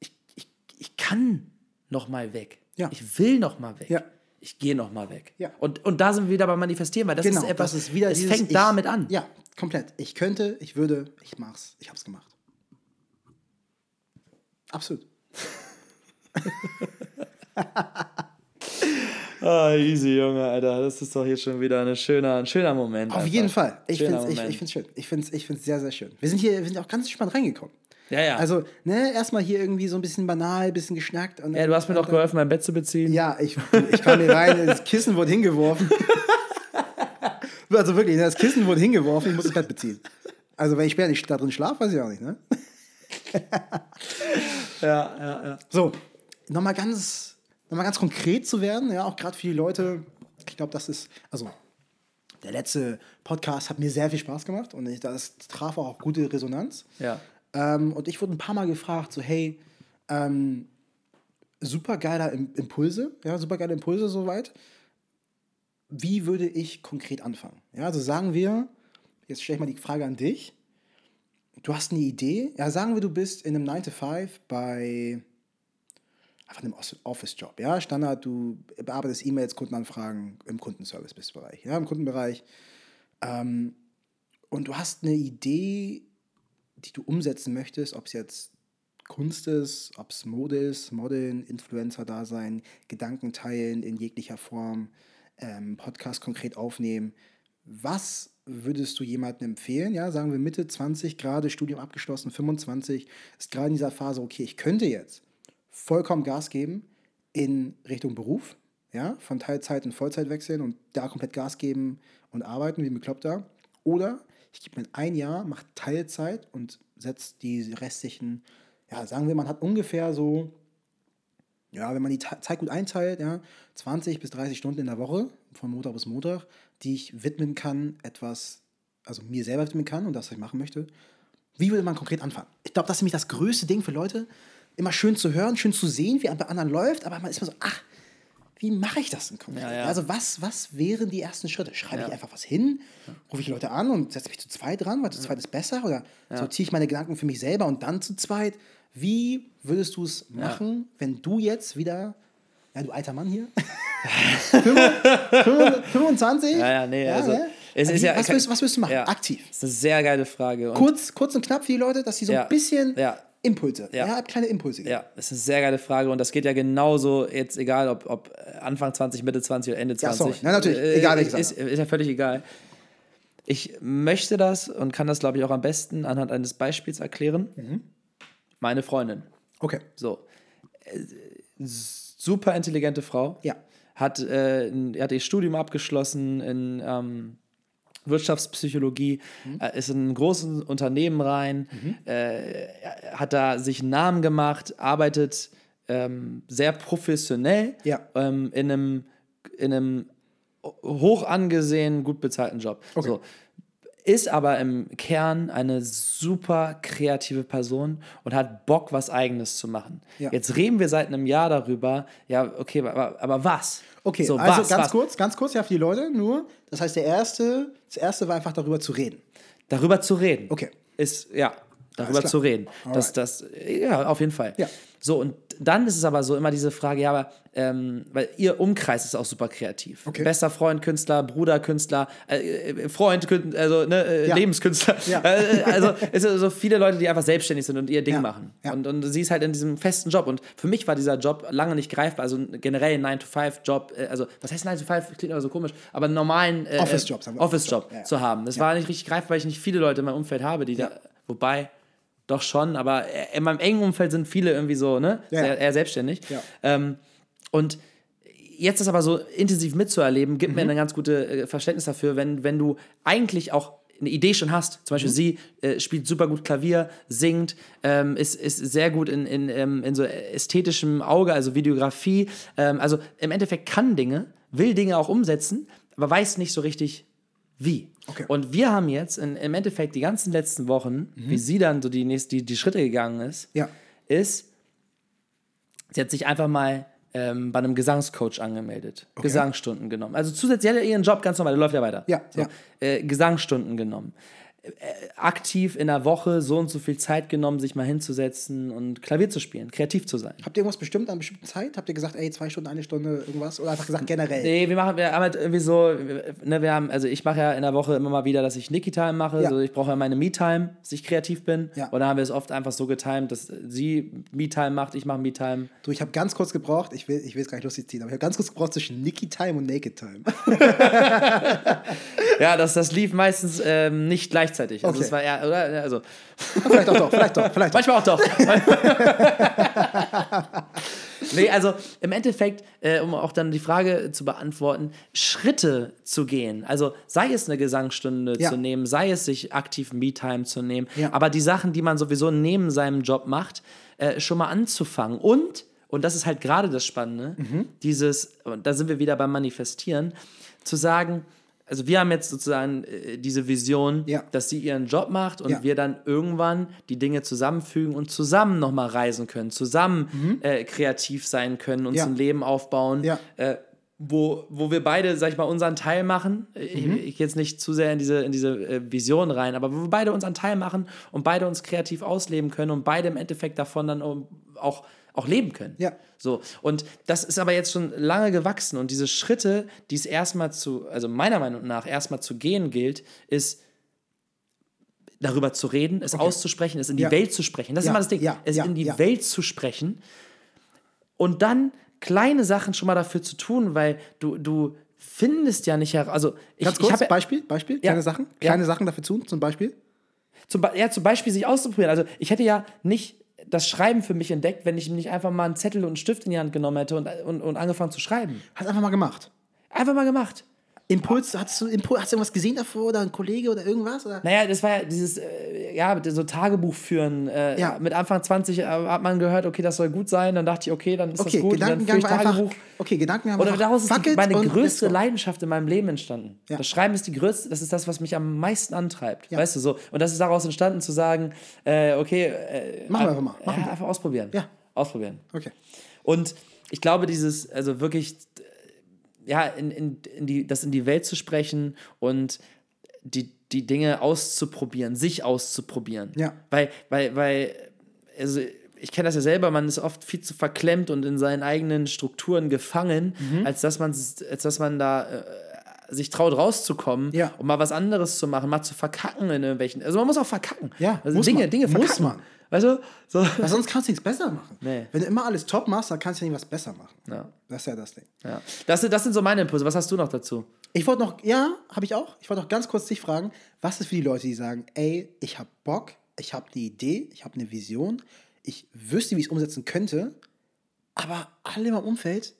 ich, ich, ich kann noch mal weg. Ja. Ich will noch mal weg. Ja. Ich gehe noch mal weg. Ja. Und, und da sind wir wieder beim Manifestieren, weil das Genau, ist etwas, das ist wieder es dieses, fängt ich- damit an. Ja, komplett. Ich könnte, ich würde, ich mach's. Ich hab's gemacht. Absolut. Ah, easy, Junge, Alter. Das ist doch hier schon wieder eine schöner, ein schöner Moment. Auf einfach. jeden Fall. Ich finde es ich, ich find's schön. Ich finde es ich find's sehr, sehr schön. Wir sind hier wir sind auch ganz entspannt reingekommen. Ja, ja. Also, ne, erstmal hier irgendwie so ein bisschen banal, ein bisschen geschnackt. Und ja, du hast mir doch geholfen, mein Bett zu beziehen. Ja, ich, ich kam hier rein, das Kissen wurde hingeworfen. also wirklich, das Kissen wurde hingeworfen, ich muss das Bett beziehen. Also, wenn ich später nicht da drin schlafe, weiß ich auch nicht, ne? ja, ja. ja. So, nochmal ganz, noch mal ganz konkret zu werden, ja, auch gerade für die Leute, ich glaube, das ist, also der letzte Podcast hat mir sehr viel Spaß gemacht und ich, das traf auch gute Resonanz. ja. Ähm, und ich wurde ein paar Mal gefragt, so, hey, ähm, super geiler Im Impulse, ja, super geile Impulse soweit. Wie würde ich konkret anfangen? Ja, also sagen wir, jetzt stelle ich mal die Frage an dich. Du hast eine Idee, ja, sagen wir, du bist in einem 9 to 5 bei einfach einem Office-Job, ja, Standard, du bearbeitest E-Mails, Kundenanfragen im Kundenservice-Bereich, ja, im Kundenbereich. Ähm, und du hast eine Idee, die du umsetzen möchtest, ob es jetzt Kunst ist, ob es Mode ist, Modeln, Influencer-Dasein, Gedanken teilen in jeglicher Form, ähm, Podcast konkret aufnehmen. Was würdest du jemandem empfehlen? Ja, sagen wir Mitte 20, gerade Studium abgeschlossen, 25, ist gerade in dieser Phase, okay, ich könnte jetzt vollkommen Gas geben in Richtung Beruf, ja, von Teilzeit in Vollzeit wechseln und da komplett Gas geben und arbeiten wie ein Bekloppter. Oder ich gebe mir ein Jahr, mache Teilzeit und setze die restlichen, ja, sagen wir, man hat ungefähr so, ja, wenn man die Zeit gut einteilt, ja, 20 bis 30 Stunden in der Woche, von Montag bis Montag, die ich widmen kann, etwas, also mir selber widmen kann und das, was ich machen möchte, Wie würde man konkret anfangen? Ich glaube, das ist nämlich das größte Ding für Leute. Immer schön zu hören, schön zu sehen, wie bei anderen läuft, aber man ist immer so, ach, wie mache ich das denn konkret? Ja, ja. Also was, was wären die ersten Schritte? Schreibe Ja. ich einfach was hin? Rufe ich Leute an und setze mich zu zweit dran, weil zu zweit ist besser? Oder sortiere ich meine Gedanken für mich selber und dann zu zweit? Wie würdest du es machen, wenn du jetzt wieder, ja, du alter Mann hier, 25? Ja, ja, nee, also, ne? es Wie- was, willst, was willst du machen? Aktiv. Das ist eine sehr geile Frage. Und Kurz, kurz und knapp für die Leute, dass sie so ein bisschen. Impulse, Ja. ja. kleine Impulse. Ja, das ist eine sehr geile Frage und das geht ja genauso, jetzt egal ob, ob Anfang 20, Mitte 20 oder Ende 20. Ja, sorry. Na, natürlich. Egal, welches ist, ist ja völlig egal. Ich möchte das und kann das, glaube ich, auch am besten anhand eines Beispiels erklären. Mhm. Meine Freundin. Okay. So. Äh, Super intelligente Frau. Ja. Hat, äh, hat ihr Studium abgeschlossen in ähm, Wirtschaftspsychologie, Mhm. äh, ist in ein großes Unternehmen rein, äh, hat da sich einen Namen gemacht, arbeitet ähm, sehr professionell Ja. ähm, in einem, in einem hoch angesehenen, gut bezahlten Job. Okay. So. Ist aber im Kern eine super kreative Person und hat Bock, was Eigenes zu machen. Ja. Jetzt reden wir seit einem Jahr darüber, ja, okay, aber, aber was? Okay, So, also was, ganz was? kurz, ganz kurz, ja, für die Leute nur. Das heißt, der erste, das erste war einfach darüber zu reden. Darüber zu reden. Okay. Ist, ja, darüber zu reden. Das, das, ja, auf jeden Fall. Ja. So, und dann ist es aber so immer diese Frage, ja, aber, ähm, weil ihr Umkreis ist auch super kreativ. Okay. Bester Freund, Künstler, Bruder, Künstler, äh, äh, Freund, Kün- also ne, äh, Ja. Lebenskünstler. Ja. Äh, also es sind so viele Leute, die einfach selbstständig sind und ihr Ding Ja. machen. Und, und sie ist halt in diesem festen Job. Und für mich war dieser Job lange nicht greifbar. Also generell ein 9-to-5-Job, äh, also was heißt 9-to-5? Klingt aber so komisch, aber einen normalen äh, Office-Job, Ja, ja. zu haben. Das war nicht richtig greifbar, weil ich nicht viele Leute in meinem Umfeld habe, die da, wobei, doch schon, aber in meinem engen Umfeld sind viele irgendwie so, ne, Ja. sehr, eher selbstständig. Ja. Ähm, und jetzt das aber so intensiv mitzuerleben, gibt mir ein ganz gutes äh, Verständnis dafür, wenn, wenn du eigentlich auch eine Idee schon hast. Zum Beispiel sie äh, spielt super gut Klavier, singt, ähm, ist, ist sehr gut in, in, ähm, in so ästhetischem Auge, also Videografie. Ähm, also im Endeffekt kann Dinge, will Dinge auch umsetzen, aber weiß nicht so richtig, wie. Okay. Und wir haben jetzt in, im Endeffekt die ganzen letzten Wochen, wie sie dann so die, nächst, die, die Schritte gegangen ist, Ja. ist, sie hat sich einfach mal ähm, bei einem Gesangscoach angemeldet, Gesangsstunden genommen. Also zusätzlich hat er ihren Job ganz normal, der läuft ja weiter. Ja, so, ja. Äh, Gesangsstunden genommen. Äh, aktiv in der Woche so und so viel Zeit genommen, sich mal hinzusetzen und Klavier zu spielen, kreativ zu sein. Habt ihr irgendwas bestimmt an einer bestimmten Zeit? Habt ihr gesagt, ey, zwei Stunden, eine Stunde, irgendwas? Oder einfach gesagt generell? Nee, wir machen, wir haben halt irgendwie so, ne, wir haben, also ich mache ja in der Woche immer mal wieder, dass ich Nicky-Time mache, Ja. so ich brauche ja meine Me-Time, dass ich kreativ bin. Ja. Und dann haben wir es oft einfach so getimt, dass sie Me-Time macht, ich mache Me-Time. Du, ich habe ganz kurz gebraucht, ich will, ich will es gar nicht lustig ziehen, aber ich habe ganz kurz gebraucht zwischen Nikki Time und Naked Time. Ja, das, das lief meistens ähm, nicht gleichzeitig. Also Okay. es war eher, oder? Also, vielleicht auch doch, vielleicht doch, vielleicht doch. manchmal auch doch. nee, also im Endeffekt, äh, um auch dann die Frage zu beantworten, Schritte zu gehen. Also sei es eine Gesangsstunde Ja. zu nehmen, sei es sich aktiv Me-Time zu nehmen, Ja. aber die Sachen, die man sowieso neben seinem Job macht, äh, schon mal anzufangen. Und, und das ist halt gerade das Spannende, Mhm. dieses, und da sind wir wieder beim Manifestieren, zu sagen, also wir haben jetzt sozusagen äh, diese Vision, Ja. dass sie ihren Job macht und Ja. wir dann irgendwann die Dinge zusammenfügen und zusammen nochmal reisen können, zusammen äh, kreativ sein können, uns Mhm. Ja. ein Leben aufbauen, äh, wo, wo wir beide, sag ich mal, unseren Teil machen. Ich, Mhm. ich jetzt nicht zu sehr in diese, in diese äh, Vision rein, aber wo wir beide unseren Teil machen und beide uns kreativ ausleben können und beide im Endeffekt davon dann auch, auch leben können. Ja. So, und das ist aber jetzt schon lange gewachsen und diese Schritte, die es erstmal zu, also meiner Meinung nach erstmal zu gehen gilt, ist darüber zu reden, es auszusprechen, es in die Ja. Welt zu sprechen. Das ist Ja, immer das Ding, ja, es in die. Welt zu sprechen und dann kleine Sachen schon mal dafür zu tun, weil du, du findest ja nicht heraus, also ich, Ganz ich habe Beispiel, Beispiel, kleine Sachen, kleine Sachen dafür zu, zum Beispiel. zum, ja, zum Beispiel sich auszuprobieren. Also ich hätte ja nicht das Schreiben für mich entdeckt, wenn ich nicht einfach mal einen Zettel und einen Stift in die Hand genommen hätte und, und, und angefangen zu schreiben. Hast einfach mal gemacht. Einfach mal gemacht. Impuls, hast du, Impuls, hast du irgendwas gesehen davor oder ein Kollege oder irgendwas? Oder? Naja, das war ja dieses, äh, ja, so Tagebuch führen. Äh, Ja. Mit Anfang 20 äh, hat man gehört, okay, das soll gut sein. Dann dachte ich, okay, dann ist Okay, das gut. Und dann Gedankengang führe ich einfach, Tagebuch. okay, Gedankengang war Oder einfach, daraus ist meine größte. Leidenschaft in meinem Leben entstanden. Ja. Das Schreiben ist die größte, das ist das, was mich am meisten antreibt. Ja. Weißt du so? Und das ist daraus entstanden zu sagen, äh, okay, äh, Machen wir einfach mal, machen ja, wir. einfach ausprobieren. Ja. Ausprobieren. Okay. Und ich glaube, dieses, also wirklich, äh, ja, in, in, in die, das in die Welt zu sprechen und die, die Dinge auszuprobieren, sich auszuprobieren. Ja. Weil, weil, weil, also ich kenne das ja selber, man ist oft viel zu verklemmt und in seinen eigenen Strukturen gefangen, Mhm. als, dass man, als dass man da äh, sich traut, rauszukommen Ja. und mal was anderes zu machen, mal zu verkacken in irgendwelchen. Also man muss auch verkacken. Ja, also muss Dinge, man. Dinge Muss verkacken. man. Weißt du? So. Weil sonst kannst du nichts besser machen. Nee. Wenn du immer alles top machst, dann kannst du ja nicht was besser machen. Ja. Das ist ja das Ding. Ja. Das, sind- das sind so meine Impulse. Was hast du noch dazu? Ich wollte noch, ja, habe ich auch. Ich wollte noch ganz kurz dich fragen, was ist für die Leute, die sagen, ey, ich habe Bock, ich habe eine Idee, ich habe eine Vision, ich wüsste, wie ich es umsetzen könnte, aber alle in meinem Umfeld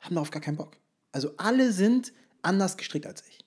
haben darauf gar keinen Bock. Also alle sind anders gestrickt als ich.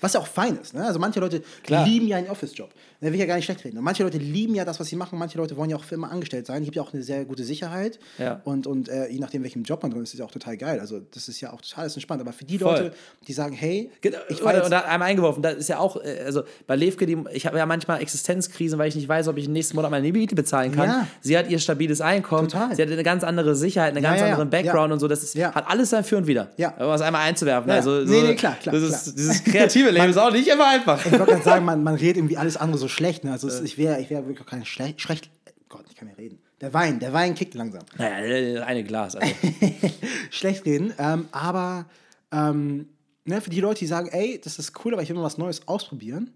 Was ja auch fein ist. Ne? Also manche Leute Klar. lieben ja einen Office-Job. Da will ich ja gar nicht schlecht reden. Und manche Leute lieben ja das, was sie machen. Manche Leute wollen ja auch für immer angestellt sein. Es gibt ja auch eine sehr gute Sicherheit. Ja. Und, und äh, je nachdem, welchem Job man drin ist, ist es ja auch total geil. Also das ist ja auch total entspannt. Aber für die Voll. Leute, die sagen, hey, Genau, ich war jetzt, oder einmal eingeworfen, das ist ja auch, äh, also bei Levke, die, ich habe ja manchmal Existenzkrisen, weil ich nicht weiß, ob ich nächsten Monat meine Miete bezahlen kann. Ja. Sie hat ihr stabiles Einkommen, Total. sie hat eine ganz andere Sicherheit, einen ganz ja, anderen Background und so. Das ist, Ja. hat alles sein Für und Wider. Ja. Um was einmal einzuwerfen. Also, Nee, nee, klar, klar, Das klar. ist, dieses kreative Leben ist auch nicht immer einfach. ich wollte gerade sagen, man, man redet irgendwie alles andere so schlecht. Ne? Also es, ich wäre ich wär wirklich auch kein schlecht, schlecht. Gott, ich kann nicht reden. Der Wein, der Wein kickt langsam. Naja, äh, eine Glas. Also. schlecht reden. Ähm, aber ähm, ne, für die Leute, die sagen, ey, das ist cool, aber ich will mal was Neues ausprobieren.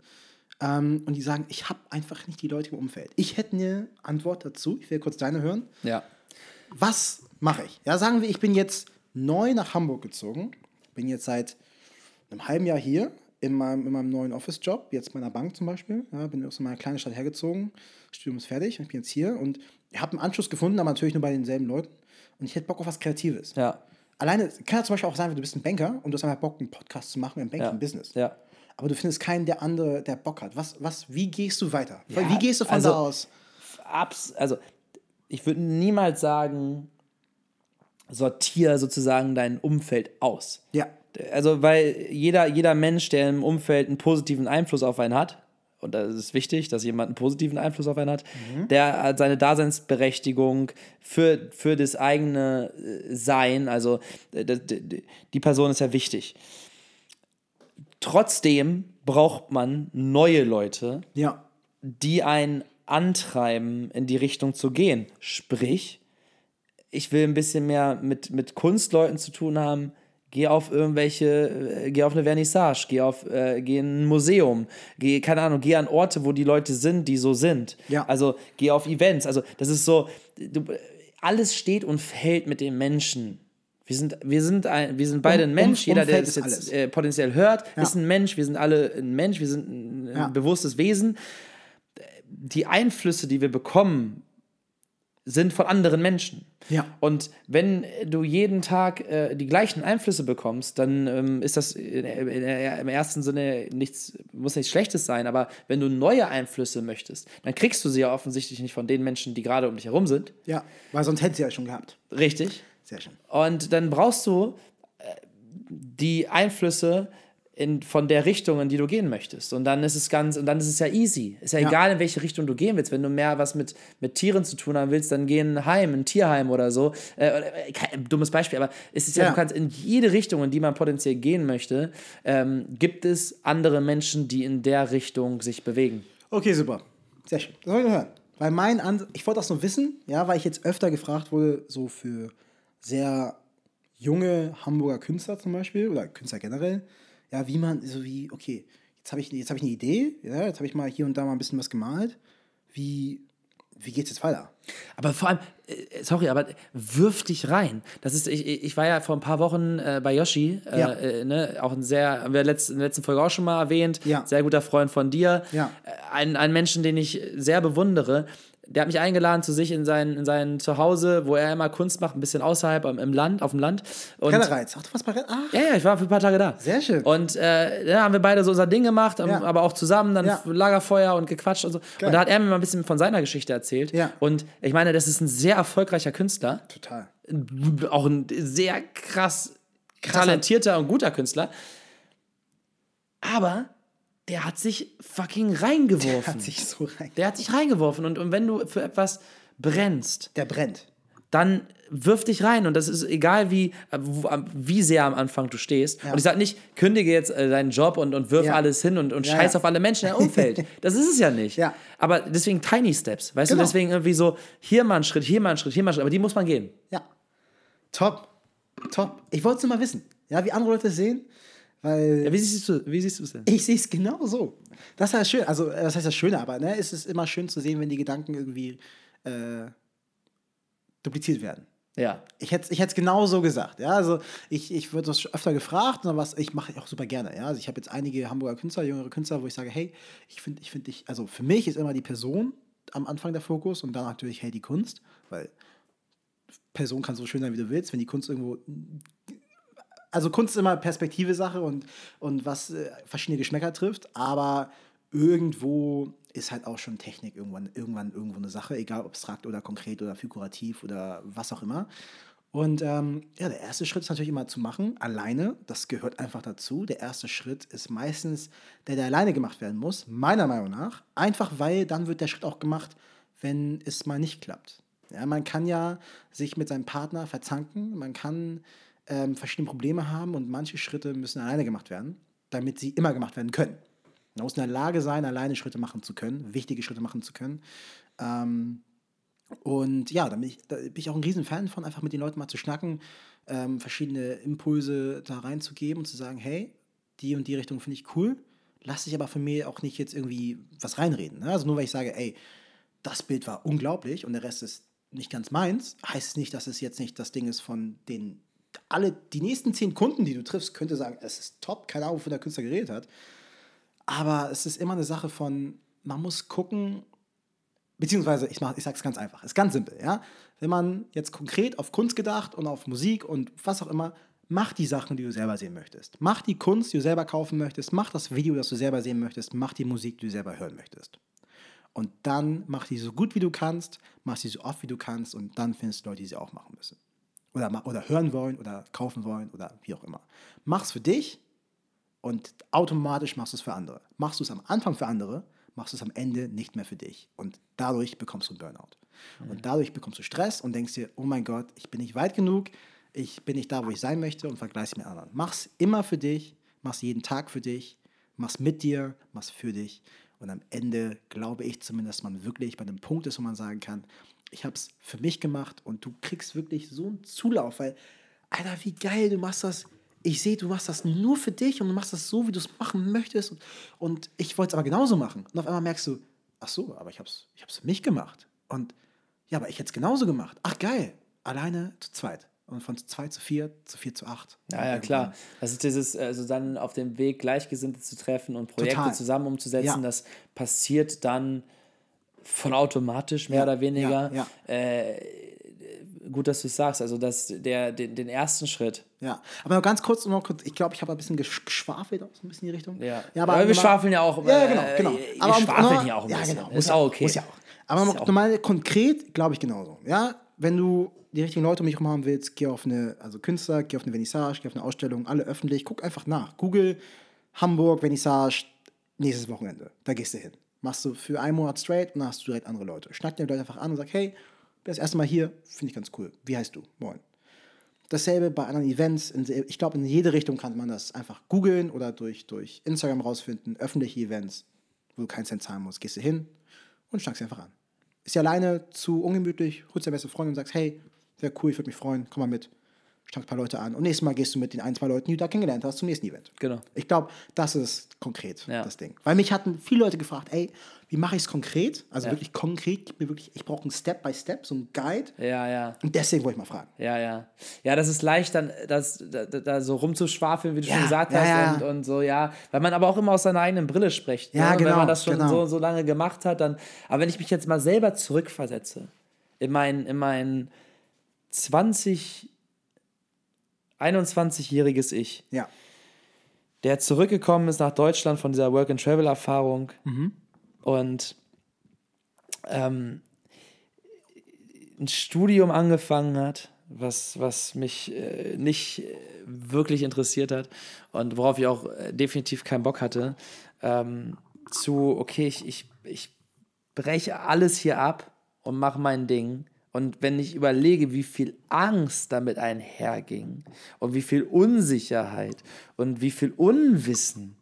Ähm, und die sagen, ich habe einfach nicht die Leute im Umfeld. Ich hätte eine Antwort dazu. Ich will kurz deine hören. ja. Was mache ich? Ja, sagen wir, ich bin jetzt neu nach Hamburg gezogen. Bin jetzt seit einem halben Jahr hier in meinem, in meinem neuen Office-Job, jetzt bei einer Bank zum Beispiel. Ja, bin aus meiner kleinen Stadt hergezogen. Studium ist fertig ich bin jetzt hier und habe einen Anschluss gefunden, aber natürlich nur bei denselben Leuten. Und ich hätte Bock auf was Kreatives. Ja. Alleine kann ja zum Beispiel auch sein, du bist ein Banker und du hast einfach Bock, einen Podcast zu machen im Ja. Banking-Business. Ja. Aber du findest keinen, der andere, der Bock hat. Was, was, wie gehst du weiter? Ja, wie gehst du von also- da aus? Abs also ich würde niemals sagen, sortier sozusagen dein Umfeld aus. Ja. Also, weil jeder, jeder Mensch, der im Umfeld einen positiven Einfluss auf einen hat, und das ist wichtig, dass jemand einen positiven Einfluss auf einen hat, der hat seine Daseinsberechtigung für, für das eigene äh, Sein, also äh, die Person ist ja wichtig. Trotzdem braucht man neue Leute, Ja. die einen antreiben, in die Richtung zu gehen. Sprich, ich will ein bisschen mehr mit, mit Kunstleuten zu tun haben. Geh auf irgendwelche, äh, geh auf eine Vernissage, geh auf, äh, geh in ein Museum, geh, keine Ahnung, geh an Orte, wo die Leute sind, die so sind. Ja. Also geh auf Events. Also das ist so, du, alles steht und fällt mit dem Menschen. Wir sind, wir sind, ein, wir sind beide Um- ein Mensch. um- Jeder, der das jetzt äh, potenziell hört, Ja. ist ein Mensch. Wir sind alle ein Mensch. Wir sind ein, ein Ja. bewusstes Wesen die Einflüsse, die wir bekommen, sind von anderen Menschen. Ja. Und wenn du jeden Tag äh, die gleichen Einflüsse bekommst, dann ähm, ist das in, in, in, im ersten Sinne nichts, muss nichts Schlechtes sein. Aber wenn du neue Einflüsse möchtest, dann kriegst du sie ja offensichtlich nicht von den Menschen, die gerade um dich herum sind. Ja. Weil sonst hättest du ja schon gehabt. Richtig. Sehr schön. Und dann brauchst du äh, die Einflüsse in, von der Richtung, in die du gehen möchtest. Und dann ist es ganz, und dann ist es ja easy. Ist ja, Ja. egal, in welche Richtung du gehen willst. Wenn du mehr was mit, mit Tieren zu tun haben willst, dann geh in ein Heim, ein Tierheim oder so. Äh, äh, kein, dummes Beispiel, aber es ist ja, Ja. du kannst in jede Richtung, in die man potenziell gehen möchte, ähm, gibt es andere Menschen, die in der Richtung sich bewegen. Okay, super. Sehr schön. Das wollte ich hören. Weil mein Ansatz, ich wollte das nur wissen, ja, weil ich jetzt öfter gefragt wurde, so für sehr junge Hamburger Künstler zum Beispiel oder Künstler generell, ja, wie man, so wie, okay, jetzt habe ich, jetzt hab ich eine Idee, ja, jetzt habe ich mal hier und da mal ein bisschen was gemalt. Wie, wie geht's jetzt weiter? Aber vor allem, äh, sorry, aber wirf dich rein. Das ist, ich, ich war ja vor ein paar Wochen äh, bei Yoshi, äh, Ja. äh, ne, auch ein sehr, haben wir letzt, in der letzten Folge auch schon mal erwähnt, Ja. sehr guter Freund von dir, Ja. Äh, ein, ein Menschen, den ich sehr bewundere. Der hat mich eingeladen zu sich in sein, in sein Zuhause, wo er immer Kunst macht, ein bisschen außerhalb im, im Land, auf dem Land. Und Reiz. Ach, du warst bei Renner? Ah, ja, ja, ich war für ein paar Tage da. Sehr schön. Und äh, dann haben wir beide so unser Ding gemacht, ähm, Ja. aber auch zusammen, dann Ja. Lagerfeuer und gequatscht und so. Geil. Und da hat er mir mal ein bisschen von seiner Geschichte erzählt. Ja. Und ich meine, das ist ein sehr erfolgreicher Künstler, total. auch ein sehr krass Krasser- talentierter und guter Künstler. Aber der hat sich fucking reingeworfen. Hat sich so rein. der hat sich reingeworfen. Und, und wenn du für etwas brennst, Der brennt. dann wirf dich rein und das ist egal wie, äh, wie sehr am Anfang du stehst. Und ich sage nicht, kündige jetzt äh, deinen Job und, und wirf Ja. alles hin und, und Ja, scheiß ja. auf alle Menschen im Umfeld. Das ist es ja nicht. Ja. Aber deswegen Tiny Steps, weißt Genau. du, deswegen irgendwie so, hier mal einen Schritt, hier mal einen Schritt, hier mal einen Schritt, aber die muss man gehen. Ja. Top. Top. Ich wollte es nur mal wissen. Ja, wie andere Leute es sehen. Weil Ja, wie siehst du wie siehst du es denn? ich sehe es genau so. Das ist ja schön. Also, äh, was heißt das Schöne? Aber ne, es ist immer schön zu sehen, wenn die Gedanken irgendwie äh, dupliziert werden. Ja. Ich hätte ich es genau so gesagt. Ja, also ich, ich würde das öfter gefragt, und was ich mache auch super gerne. Ja, also ich habe jetzt einige Hamburger Künstler, jüngere Künstler, wo ich sage, hey, ich finde, ich finde dich, also für mich ist immer die Person am Anfang der Fokus und dann natürlich, hey, die Kunst, weil Person kann so schön sein, wie du willst, wenn die Kunst irgendwo also Kunst ist immer Perspektive Sache und, und was äh, verschiedene Geschmäcker trifft, aber irgendwo ist halt auch schon Technik irgendwann, irgendwann irgendwo eine Sache, egal abstrakt oder konkret oder figurativ oder was auch immer. Und ähm, ja, der erste Schritt ist natürlich immer zu machen, alleine. Das gehört einfach dazu. Der erste Schritt ist meistens der, der alleine gemacht werden muss, meiner Meinung nach. Einfach weil dann wird der Schritt auch gemacht, wenn es mal nicht klappt. Ja, man kann ja sich mit seinem Partner verzanken, man kann ähm, verschiedene Probleme haben und manche Schritte müssen alleine gemacht werden, damit sie immer gemacht werden können. Man muss in der Lage sein, alleine Schritte machen zu können, wichtige Schritte machen zu können. Ähm, und ja, da bin, ich, da bin ich auch ein Riesenfan von, einfach mit den Leuten mal zu schnacken, ähm, verschiedene Impulse da reinzugeben und zu sagen, hey, die und die Richtung finde ich cool, lass dich aber von mir auch nicht jetzt irgendwie was reinreden. Ne? Also nur weil ich sage, ey, das Bild war unglaublich und der Rest ist nicht ganz meins, heißt es nicht, dass es jetzt nicht das Ding ist von den alle, die nächsten zehn Kunden, die du triffst, könnte sagen, es ist top, keine Ahnung, wofür der Künstler geredet hat. Aber es ist immer eine Sache von, man muss gucken, beziehungsweise ich, ich sage es ganz einfach, es ist ganz simpel, ja. Wenn man jetzt konkret auf Kunst gedacht und auf Musik und was auch immer, mach die Sachen, die du selber sehen möchtest. Mach die Kunst, die du selber kaufen möchtest, mach das Video, das du selber sehen möchtest, mach die Musik, die du selber hören möchtest. Und dann mach die so gut wie du kannst, mach sie so oft wie du kannst und dann findest du Leute, die sie auch machen müssen. Oder, oder hören wollen oder kaufen wollen oder wie auch immer. Mach's für dich und automatisch machst du es für andere. Machst du es am Anfang für andere, machst du es am Ende nicht mehr für dich. Und dadurch bekommst du einen Burnout. Und dadurch bekommst du Stress und denkst dir, oh mein Gott, ich bin nicht weit genug, ich bin nicht da, wo ich sein möchte und vergleichst mit anderen. Mach's immer für dich, mach's jeden Tag für dich, mach's mit dir, mach's für dich. Und am Ende glaube ich zumindest, dass man wirklich bei einem Punkt ist, wo man sagen kann, ich habe es für mich gemacht und du kriegst wirklich so einen Zulauf, weil, Alter, wie geil, du machst das. Ich sehe, du machst das nur für dich und du machst das so, wie du es machen möchtest. Und, und ich wollte es aber genauso machen. Und auf einmal merkst du, ach so, aber ich habe es ich hab's für mich gemacht. Und ja, aber ich hätte es genauso gemacht. Ach geil, alleine zu zweit. Und von zu zweit zu vier, zu vier zu acht. Ja, ja, klar. Das ist dieses, also dann auf dem Weg Gleichgesinnte zu treffen und Projekte Total. zusammen umzusetzen, Ja. das passiert dann von automatisch, mehr Ja, oder weniger. ja, Gut, dass du es sagst. Also das, der, den, den ersten Schritt. Ja, aber noch ganz kurz, noch kurz ich glaube, ich habe ein bisschen gesch- geschwafelt, auch so ein bisschen in die Richtung. Ja. ja Aber wir nochmal- schwafeln ja auch, Ja, äh, genau, genau. ihr um- schwafelt nochmal- hier auch ein ja, bisschen. Genau, Ist muss auch ja okay. Muss ja auch. Aber Ist ja auch normal konkret, glaube ich genauso. Ja, wenn du die richtigen Leute um dich herum haben willst, geh auf eine, also Künstler, geh auf eine Vernissage, geh auf eine Ausstellung, alle öffentlich, guck einfach nach. Google Hamburg Vernissage nächstes Wochenende. Da gehst du hin. Machst du für einen Monat straight und dann hast du direkt andere Leute. Schnack dir die Leute einfach an und sag, hey, bin das erste Mal hier, finde ich ganz cool. Wie heißt du? Moin. Dasselbe bei anderen Events. Ich glaube, in jede Richtung kann man das einfach googeln oder durch, durch Instagram rausfinden. Öffentliche Events, wo du keinen Cent zahlen musst. Gehst du hin und schnackst einfach an. Ist ja alleine zu ungemütlich, holst deine beste Freundin und sagst, hey, wäre cool, ich würde mich freuen, komm mal mit. Stammst ein paar Leute an und nächstes Mal gehst du mit den ein, zwei Leuten, die du da kennengelernt hast, zum nächsten Event. Genau. Ich glaube, das ist konkret Ja. das Ding. Weil mich hatten viele Leute gefragt, ey, wie mache ich es konkret? Also Ja. wirklich konkret, gib mir wirklich, ich brauche einen Step by Step, so einen Guide. Ja, ja. Und deswegen wollte ich mal fragen. Ja, ja. Ja, das ist leicht, dann das, da, da- so rumzuschwafeln, wie du Ja, schon gesagt hast. ja. Und, und so, ja. Weil man aber auch immer aus seiner eigenen Brille spricht. Ja, ne? Wenn genau, man das schon genau. so, so lange gemacht hat, dann. Aber wenn ich mich jetzt mal selber zurückversetze, in mein, in mein 20, 21-jähriges Ich, Ja. der zurückgekommen ist nach Deutschland von dieser Work-and-Travel-Erfahrung und ähm, ein Studium angefangen hat, was, was mich äh, nicht äh, wirklich interessiert hat und worauf ich auch äh, definitiv keinen Bock hatte, ähm, zu, okay, ich, ich, ich breche alles hier ab und mache mein Ding. Und wenn ich überlege, wie viel Angst damit einherging und wie viel Unsicherheit und wie viel Unwissen,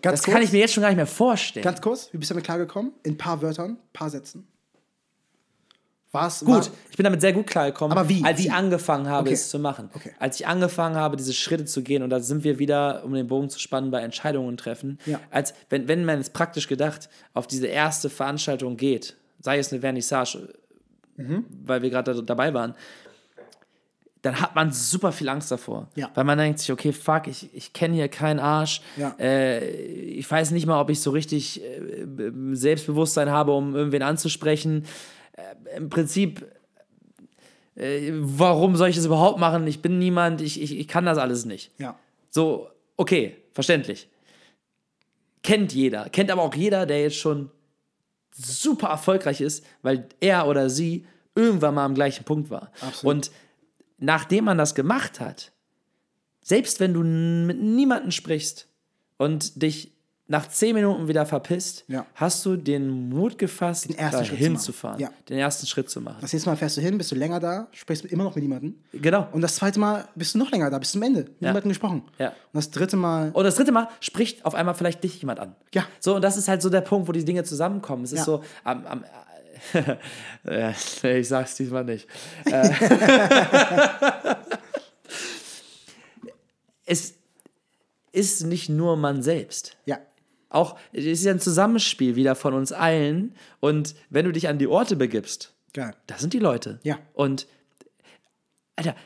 Ganz das kann ich mir jetzt schon gar nicht mehr vorstellen. Ganz kurz, wie bist du damit klargekommen? In ein paar Wörtern, paar Sätzen. War's Gut, War, ich bin damit sehr gut klargekommen, Aber wie? als Wie? ich angefangen habe, Okay. es zu machen. Okay. Als ich angefangen habe, diese Schritte zu gehen, und da sind wir wieder, um den Bogen zu spannen, bei Entscheidungen treffen. Ja. Als, wenn, wenn man jetzt praktisch gedacht auf diese erste Veranstaltung geht, sei es eine Vernissage, Mhm. weil wir gerade da, dabei waren, dann hat man super viel Angst davor. Ja. Weil man denkt sich, okay, fuck, ich, ich kenne hier keinen Arsch. Ja. Äh, ich weiß nicht mal, ob ich so richtig äh, Selbstbewusstsein habe, um irgendwen anzusprechen. Äh, Im Prinzip, äh, warum soll ich das überhaupt machen? Ich bin niemand, ich, ich, ich kann das alles nicht. ja. So, okay, verständlich. Kennt jeder. Kennt aber auch jeder, der jetzt schon super erfolgreich ist, weil er oder sie irgendwann mal am gleichen Punkt war. Absolut. Und nachdem man das gemacht hat, selbst wenn du mit niemandem sprichst und dich nach zehn Minuten wieder verpisst, Ja. hast du den Mut gefasst, Den ersten da Schritt hinzufahren, Ja. den ersten Schritt zu machen. Das nächste Mal fährst du hin, bist du länger da, sprichst immer noch mit niemandem. Genau. Und das zweite Mal bist du noch länger da, bis zum Ende. Mit niemandem gesprochen. Ja. Und das dritte Mal, Und das dritte Mal spricht auf einmal vielleicht dich jemand an. Ja. So, und das ist halt so der Punkt, wo die Dinge zusammenkommen. Es ist Ja. so, am, am, ich sag's diesmal nicht. Äh, es ist nicht nur man selbst. ja. Auch, es ist ja ein Zusammenspiel wieder von uns allen. Und wenn du dich an die Orte begibst, Geil. da sind die Leute. Ja. Und, Alter,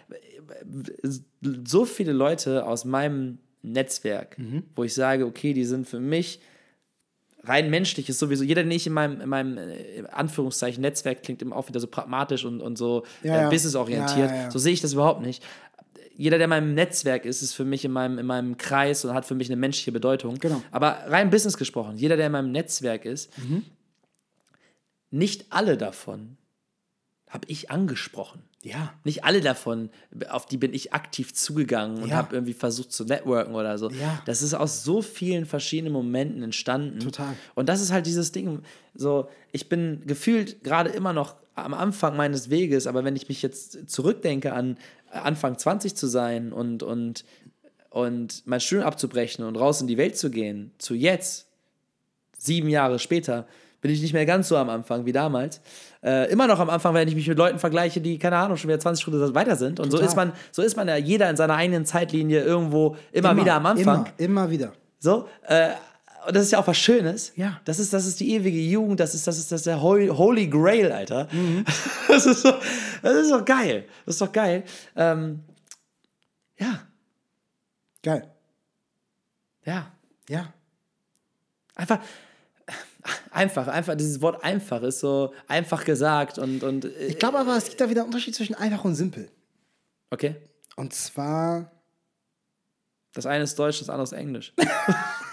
so viele Leute aus meinem Netzwerk, wo ich sage, okay, die sind für mich rein menschlich, ist sowieso, jeder, den ich in meinem, in meinem äh, Anführungszeichen Netzwerk klingt immer auch wieder so pragmatisch und, und so Ja, äh, businessorientiert. Ja, ja. So sehe ich das überhaupt nicht. Jeder, der in meinem Netzwerk ist, ist für mich in meinem, in meinem Kreis und hat für mich eine menschliche Bedeutung. Genau. Aber rein Business gesprochen, jeder, der in meinem Netzwerk ist, Mhm. nicht alle davon habe ich angesprochen. Ja. Nicht alle davon, auf die bin ich aktiv zugegangen und Ja. habe irgendwie versucht zu networken oder so. Ja. Das ist aus so vielen verschiedenen Momenten entstanden. Total. Und das ist halt dieses Ding, so, ich bin gefühlt gerade immer noch am Anfang meines Weges, aber wenn ich mich jetzt zurückdenke an Anfang 20 zu sein und, und, und mein Studium abzubrechen und raus in die Welt zu gehen, zu jetzt, sieben Jahre später, bin ich nicht mehr ganz so am Anfang wie damals. Äh, immer noch am Anfang, wenn ich mich mit Leuten vergleiche, die, keine Ahnung, schon wieder 20 Schritte weiter sind. Und so ist man, so ist man ja jeder in seiner eigenen Zeitlinie irgendwo immer, wieder am Anfang. Immer, immer wieder. So, äh, das ist ja auch was Schönes. Ja. Das ist, das ist die ewige Jugend, das ist, das ist, das ist der Holy, Grail, Alter. Mhm. Das, ist so, das ist doch geil. Das ist doch geil. Ähm, ja, Geil. ja. Ja. Einfach, einfach, einfach, dieses Wort einfach ist so einfach gesagt und, und äh, Ich glaube aber, es gibt da wieder einen Unterschied zwischen einfach und simpel. okay. Und zwar, Das eine ist Deutsch, das andere ist Englisch.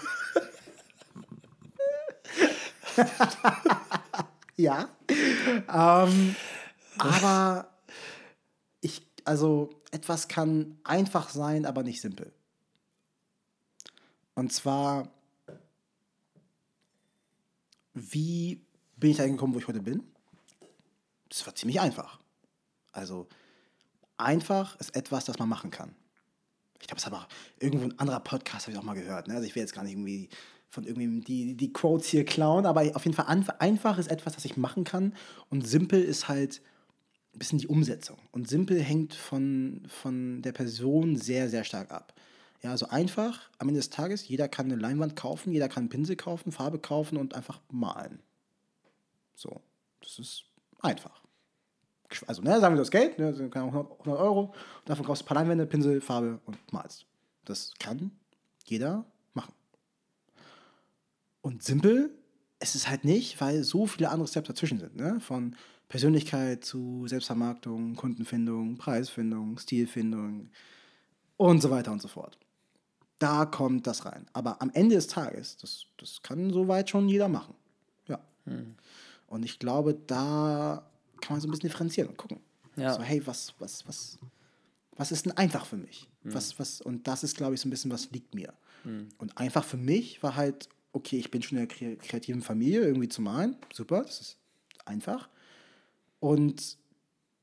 ja. ähm, aber ich, also etwas kann einfach sein, aber nicht simpel. Und zwar, wie bin ich da gekommen, wo ich heute bin? Das war ziemlich einfach. Also, einfach ist etwas, das man machen kann. Ich glaube, das hat auch irgendwo ein anderer Podcast, habe ich auch mal gehört. Ne? Also ich will jetzt gar nicht irgendwie von irgendwie die, die Quotes hier klauen, aber auf jeden Fall einfach ist etwas, das ich machen kann und simpel ist halt ein bisschen die Umsetzung. Und simpel hängt von, von der Person sehr, sehr stark ab. Ja, also einfach, am Ende des Tages, jeder kann eine Leinwand kaufen, jeder kann einen Pinsel kaufen, Farbe kaufen und einfach malen. So, das ist einfach. Also, ne, sagen wir das Geld, ne, 100 Euro, davon kaufst du ein paar Leinwände, Pinsel, Farbe und malst. Das kann jeder. Und simpel ist es halt nicht, weil so viele andere Steps dazwischen sind. Ne? Von Persönlichkeit zu Selbstvermarktung, Kundenfindung, Preisfindung, Stilfindung und so weiter und so fort. Da kommt das rein. Aber am Ende des Tages, das, das kann soweit schon jeder machen. Ja. Hm. Und ich glaube, da kann man so ein bisschen differenzieren und gucken. Ja. So, hey, was, was, was, was ist denn einfach für mich? Hm. Was, was, und das ist, glaube ich, so ein bisschen, was liegt mir. Hm. Und einfach für mich war halt, okay, ich bin schon in der kreativen Familie, irgendwie zu malen. Super, das ist einfach. Und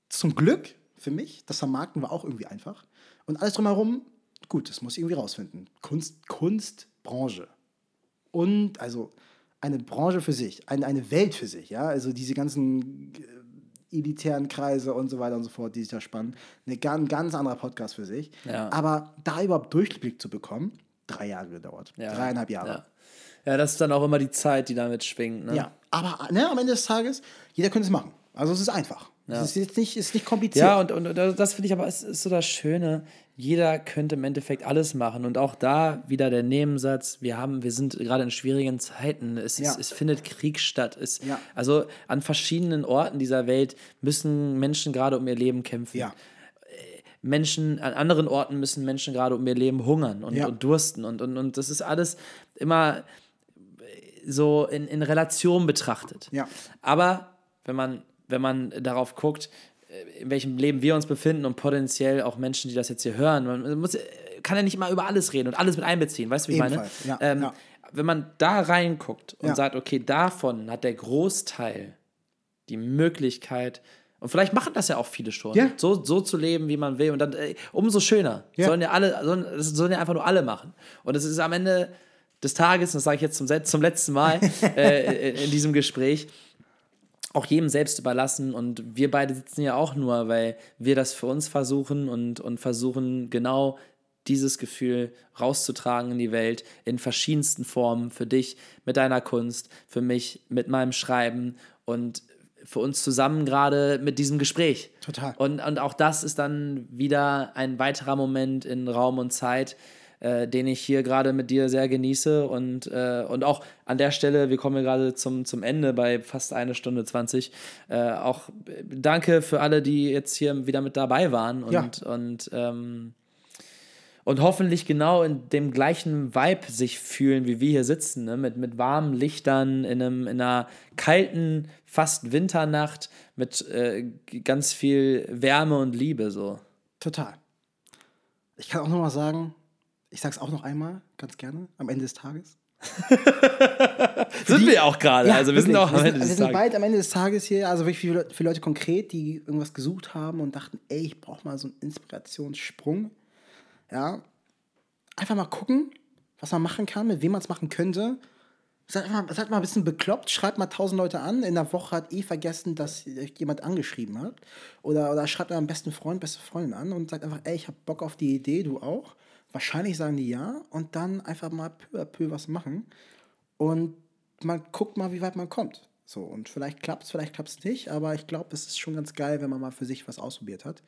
zum Glück für mich, das Vermarkten war auch irgendwie einfach. Und alles drumherum, gut, das muss ich irgendwie rausfinden. Kunst, Kunstbranche. Und also eine Branche für sich, eine, eine Welt für sich, ja. Also diese ganzen äh, elitären Kreise und so weiter und so fort, die sich da spannen. Eine, ein ganz anderer Podcast für sich. Ja. Aber da überhaupt Durchblick zu bekommen, drei Jahre gedauert. Ja. Dreieinhalb Jahre. Ja. Ja. das ist dann auch immer die Zeit, die damit schwingt. Ne? Ja, aber ne, am Ende des Tages, jeder könnte es machen. Also es ist einfach. Ja. Es ist jetzt nicht, ist nicht kompliziert. Ja, und, und das finde ich aber, es ist so das Schöne. Jeder könnte im Endeffekt alles machen. Und auch da wieder der Nebensatz, wir haben, wir sind gerade in schwierigen Zeiten. Es, ja. es, es findet Krieg statt. Es, ja. Also an verschiedenen Orten dieser Welt müssen Menschen gerade um ihr Leben kämpfen. Ja. Menschen, an anderen Orten müssen Menschen gerade um ihr Leben hungern und, ja. und dursten. Und, und, und das ist alles immer so in, in Relation betrachtet. Ja. Aber wenn man wenn man darauf guckt, äh, in welchem Leben wir uns befinden und potenziell auch Menschen, die das jetzt hier hören. Man muss, kann ja nicht immer über alles reden und alles mit einbeziehen, weißt du, wie ich meine? Ja, ähm, ja. Wenn man da reinguckt und ja. sagt, okay, davon hat der Großteil die Möglichkeit, und vielleicht machen das ja auch viele schon, ja. so, so zu leben, wie man will. Und dann ey, umso schöner. Ja. Sollen ja alle, sollen, das sollen ja einfach nur alle machen. Und es ist am Ende des Tages, das sage ich jetzt zum, zum letzten Mal äh, in diesem Gespräch, auch jedem selbst überlassen. Und wir beide sitzen ja auch nur, weil wir das für uns versuchen und, und versuchen genau dieses Gefühl rauszutragen in die Welt in verschiedensten Formen. Für dich mit deiner Kunst, für mich mit meinem Schreiben und für uns zusammen gerade mit diesem Gespräch. Total. Und, und auch das ist dann wieder ein weiterer Moment in Raum und Zeit, äh, den ich hier gerade mit dir sehr genieße. Und, äh, und auch an der Stelle, wir kommen gerade zum, zum Ende bei fast eine Stunde 20. Äh, auch danke für alle, die jetzt hier wieder mit dabei waren und, ja. und, ähm, und hoffentlich genau in dem gleichen Vibe sich fühlen, wie wir hier sitzen, ne? mit, mit warmen Lichtern in, einem, in einer kalten, fast Winternacht mit äh, ganz viel Wärme und Liebe. So. Total. Ich kann auch nochmal sagen, ich sag's auch noch einmal, ganz gerne, am Ende des Tages. sind die, wir auch gerade. Ja, also wir sind auch am Ende des Tages. Wir sind bald am Ende des Tages hier. Also wirklich für, für Leute konkret, die irgendwas gesucht haben und dachten, ey, ich brauche mal so einen Inspirationssprung. Ja. Einfach mal gucken, was man machen kann, mit wem man es machen könnte. Seid mal, seid mal ein bisschen bekloppt, schreibt mal tausend Leute an. In der Woche hat eh vergessen, dass jemand angeschrieben hat. Oder, oder schreibt euren besten Freund, beste Freundin an und sagt einfach, ey, ich hab Bock auf die Idee, du auch. Wahrscheinlich sagen die ja und dann einfach mal peu à peu was machen und man guckt mal, wie weit man kommt. So, und vielleicht klappt es, vielleicht klappt es nicht, aber ich glaube, es ist schon ganz geil, wenn man mal für sich was ausprobiert hat.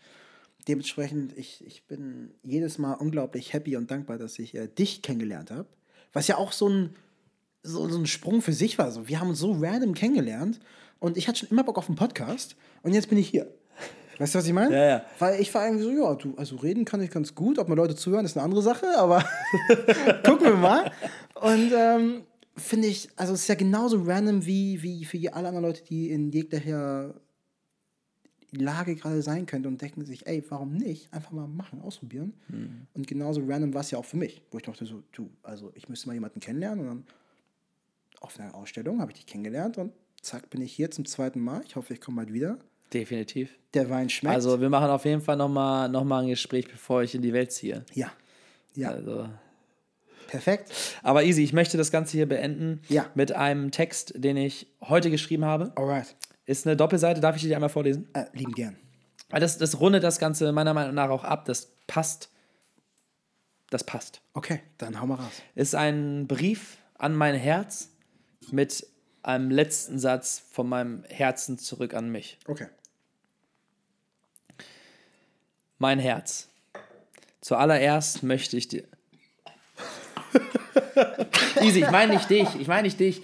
Dementsprechend, ich, ich bin jedes Mal unglaublich happy und dankbar, dass ich äh, dich kennengelernt habe. Was ja auch so ein, so, so ein Sprung für sich war. So, wir haben uns so random kennengelernt und ich hatte schon immer Bock auf einen Podcast und jetzt bin ich hier. Weißt du, was ich meine? Ja, ja. Weil ich war irgendwie so, ja, du, also reden kann ich ganz gut, ob mir Leute zuhören, ist eine andere Sache, aber gucken wir mal. Und ähm, finde ich, also es ist ja genauso random wie, wie für alle anderen Leute, die in jeglicher Lage gerade sein könnte und denken sich, ey, warum nicht? Einfach mal machen, ausprobieren. Mhm. Und genauso random war es ja auch für mich, wo ich dachte so, du, also ich müsste mal jemanden kennenlernen und dann auf einer Ausstellung habe ich dich kennengelernt und zack, bin ich hier zum zweiten Mal. Ich hoffe, ich komme bald wieder. Definitiv. Der Wein schmeckt. Also wir machen auf jeden Fall nochmal noch mal ein Gespräch, bevor ich in die Welt ziehe. Ja. Ja. Also. Perfekt. Aber easy, ich möchte das Ganze hier beenden ja. mit einem Text, den ich heute geschrieben habe. Alright. Ist eine Doppelseite, darf ich dir einmal vorlesen? Äh, lieben gern. Weil das, das rundet das Ganze meiner Meinung nach auch ab. Das passt. Das passt. Okay, dann hau mal raus. Ist ein Brief an mein Herz mit einem letzten Satz von meinem Herzen zurück an mich. Okay. Mein Herz. Zuallererst möchte ich dir. Easy, ich meine nicht dich, ich meine nicht dich.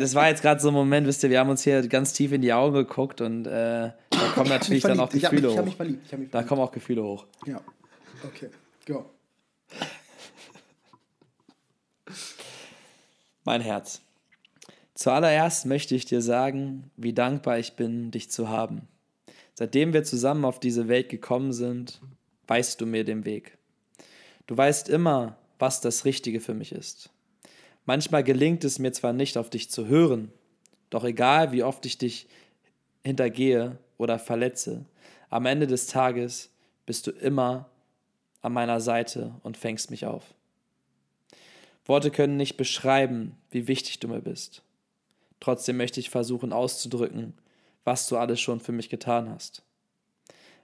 Das war jetzt gerade so ein Moment, wisst ihr, wir haben uns hier ganz tief in die Augen geguckt und äh, da kommen natürlich dann auch Gefühle ich hab hoch. Da kommen auch Gefühle hoch. Ja. Okay, go. Mein Herz. Zuallererst möchte ich dir sagen, wie dankbar ich bin, dich zu haben. Seitdem wir zusammen auf diese Welt gekommen sind, weißt du mir den Weg. Du weißt immer, was das Richtige für mich ist. Manchmal gelingt es mir zwar nicht, auf dich zu hören, doch egal wie oft ich dich hintergehe oder verletze, am Ende des Tages bist du immer an meiner Seite und fängst mich auf. Worte können nicht beschreiben, wie wichtig du mir bist. Trotzdem möchte ich versuchen auszudrücken, was du alles schon für mich getan hast.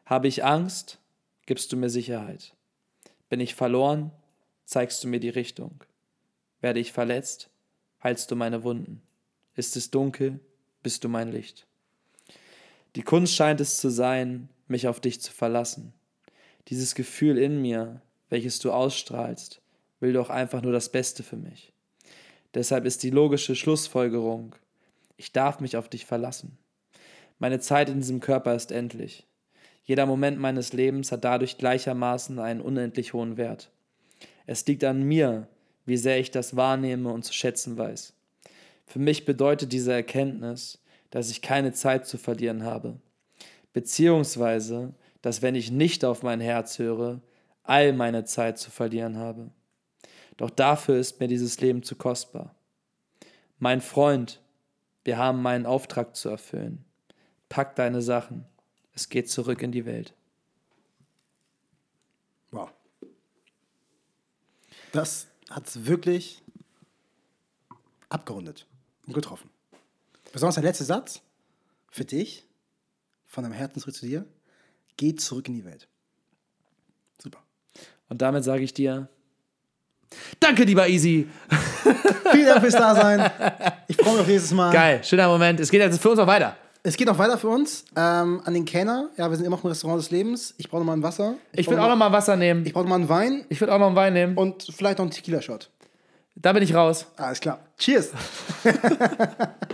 Habe ich Angst, gibst du mir Sicherheit. Bin ich verloren, zeigst du mir die Richtung. Werde ich verletzt, heilst du meine Wunden. Ist es dunkel, bist du mein Licht. Die Kunst scheint es zu sein, mich auf dich zu verlassen. Dieses Gefühl in mir, welches du ausstrahlst, will doch einfach nur das Beste für mich. Deshalb ist die logische Schlussfolgerung, ich darf mich auf dich verlassen. Meine Zeit in diesem Körper ist endlich. Jeder Moment meines Lebens hat dadurch gleichermaßen einen unendlich hohen Wert. Es liegt an mir, wie sehr ich das wahrnehme und zu schätzen weiß. Für mich bedeutet diese Erkenntnis, dass ich keine Zeit zu verlieren habe, beziehungsweise, dass wenn ich nicht auf mein Herz höre, all meine Zeit zu verlieren habe. Doch dafür ist mir dieses Leben zu kostbar. Mein Freund, wir haben meinen Auftrag zu erfüllen. Pack deine Sachen. Es geht zurück in die Welt. Wow. Das hat es wirklich abgerundet und getroffen. Besonders der letzte Satz für dich, von deinem Herzensritt zu dir, geht zurück in die Welt. Super. Und damit sage ich dir, danke, lieber Easy. Vielen Dank fürs Dasein. Ich freue mich auf nächstes Mal. Geil, schöner Moment. Es geht jetzt für uns auch weiter. Es geht noch weiter für uns. Ähm, an den Kenner. Ja, wir sind immer noch im Restaurant des Lebens. Ich brauche noch mal ein Wasser. Ich brauch würde auch noch mal Wasser nehmen. Ich brauche noch mal einen Wein Ich würde auch noch einen Wein nehmen. und vielleicht noch einen Tequila-Shot. Da bin ich raus. Alles klar. Cheers.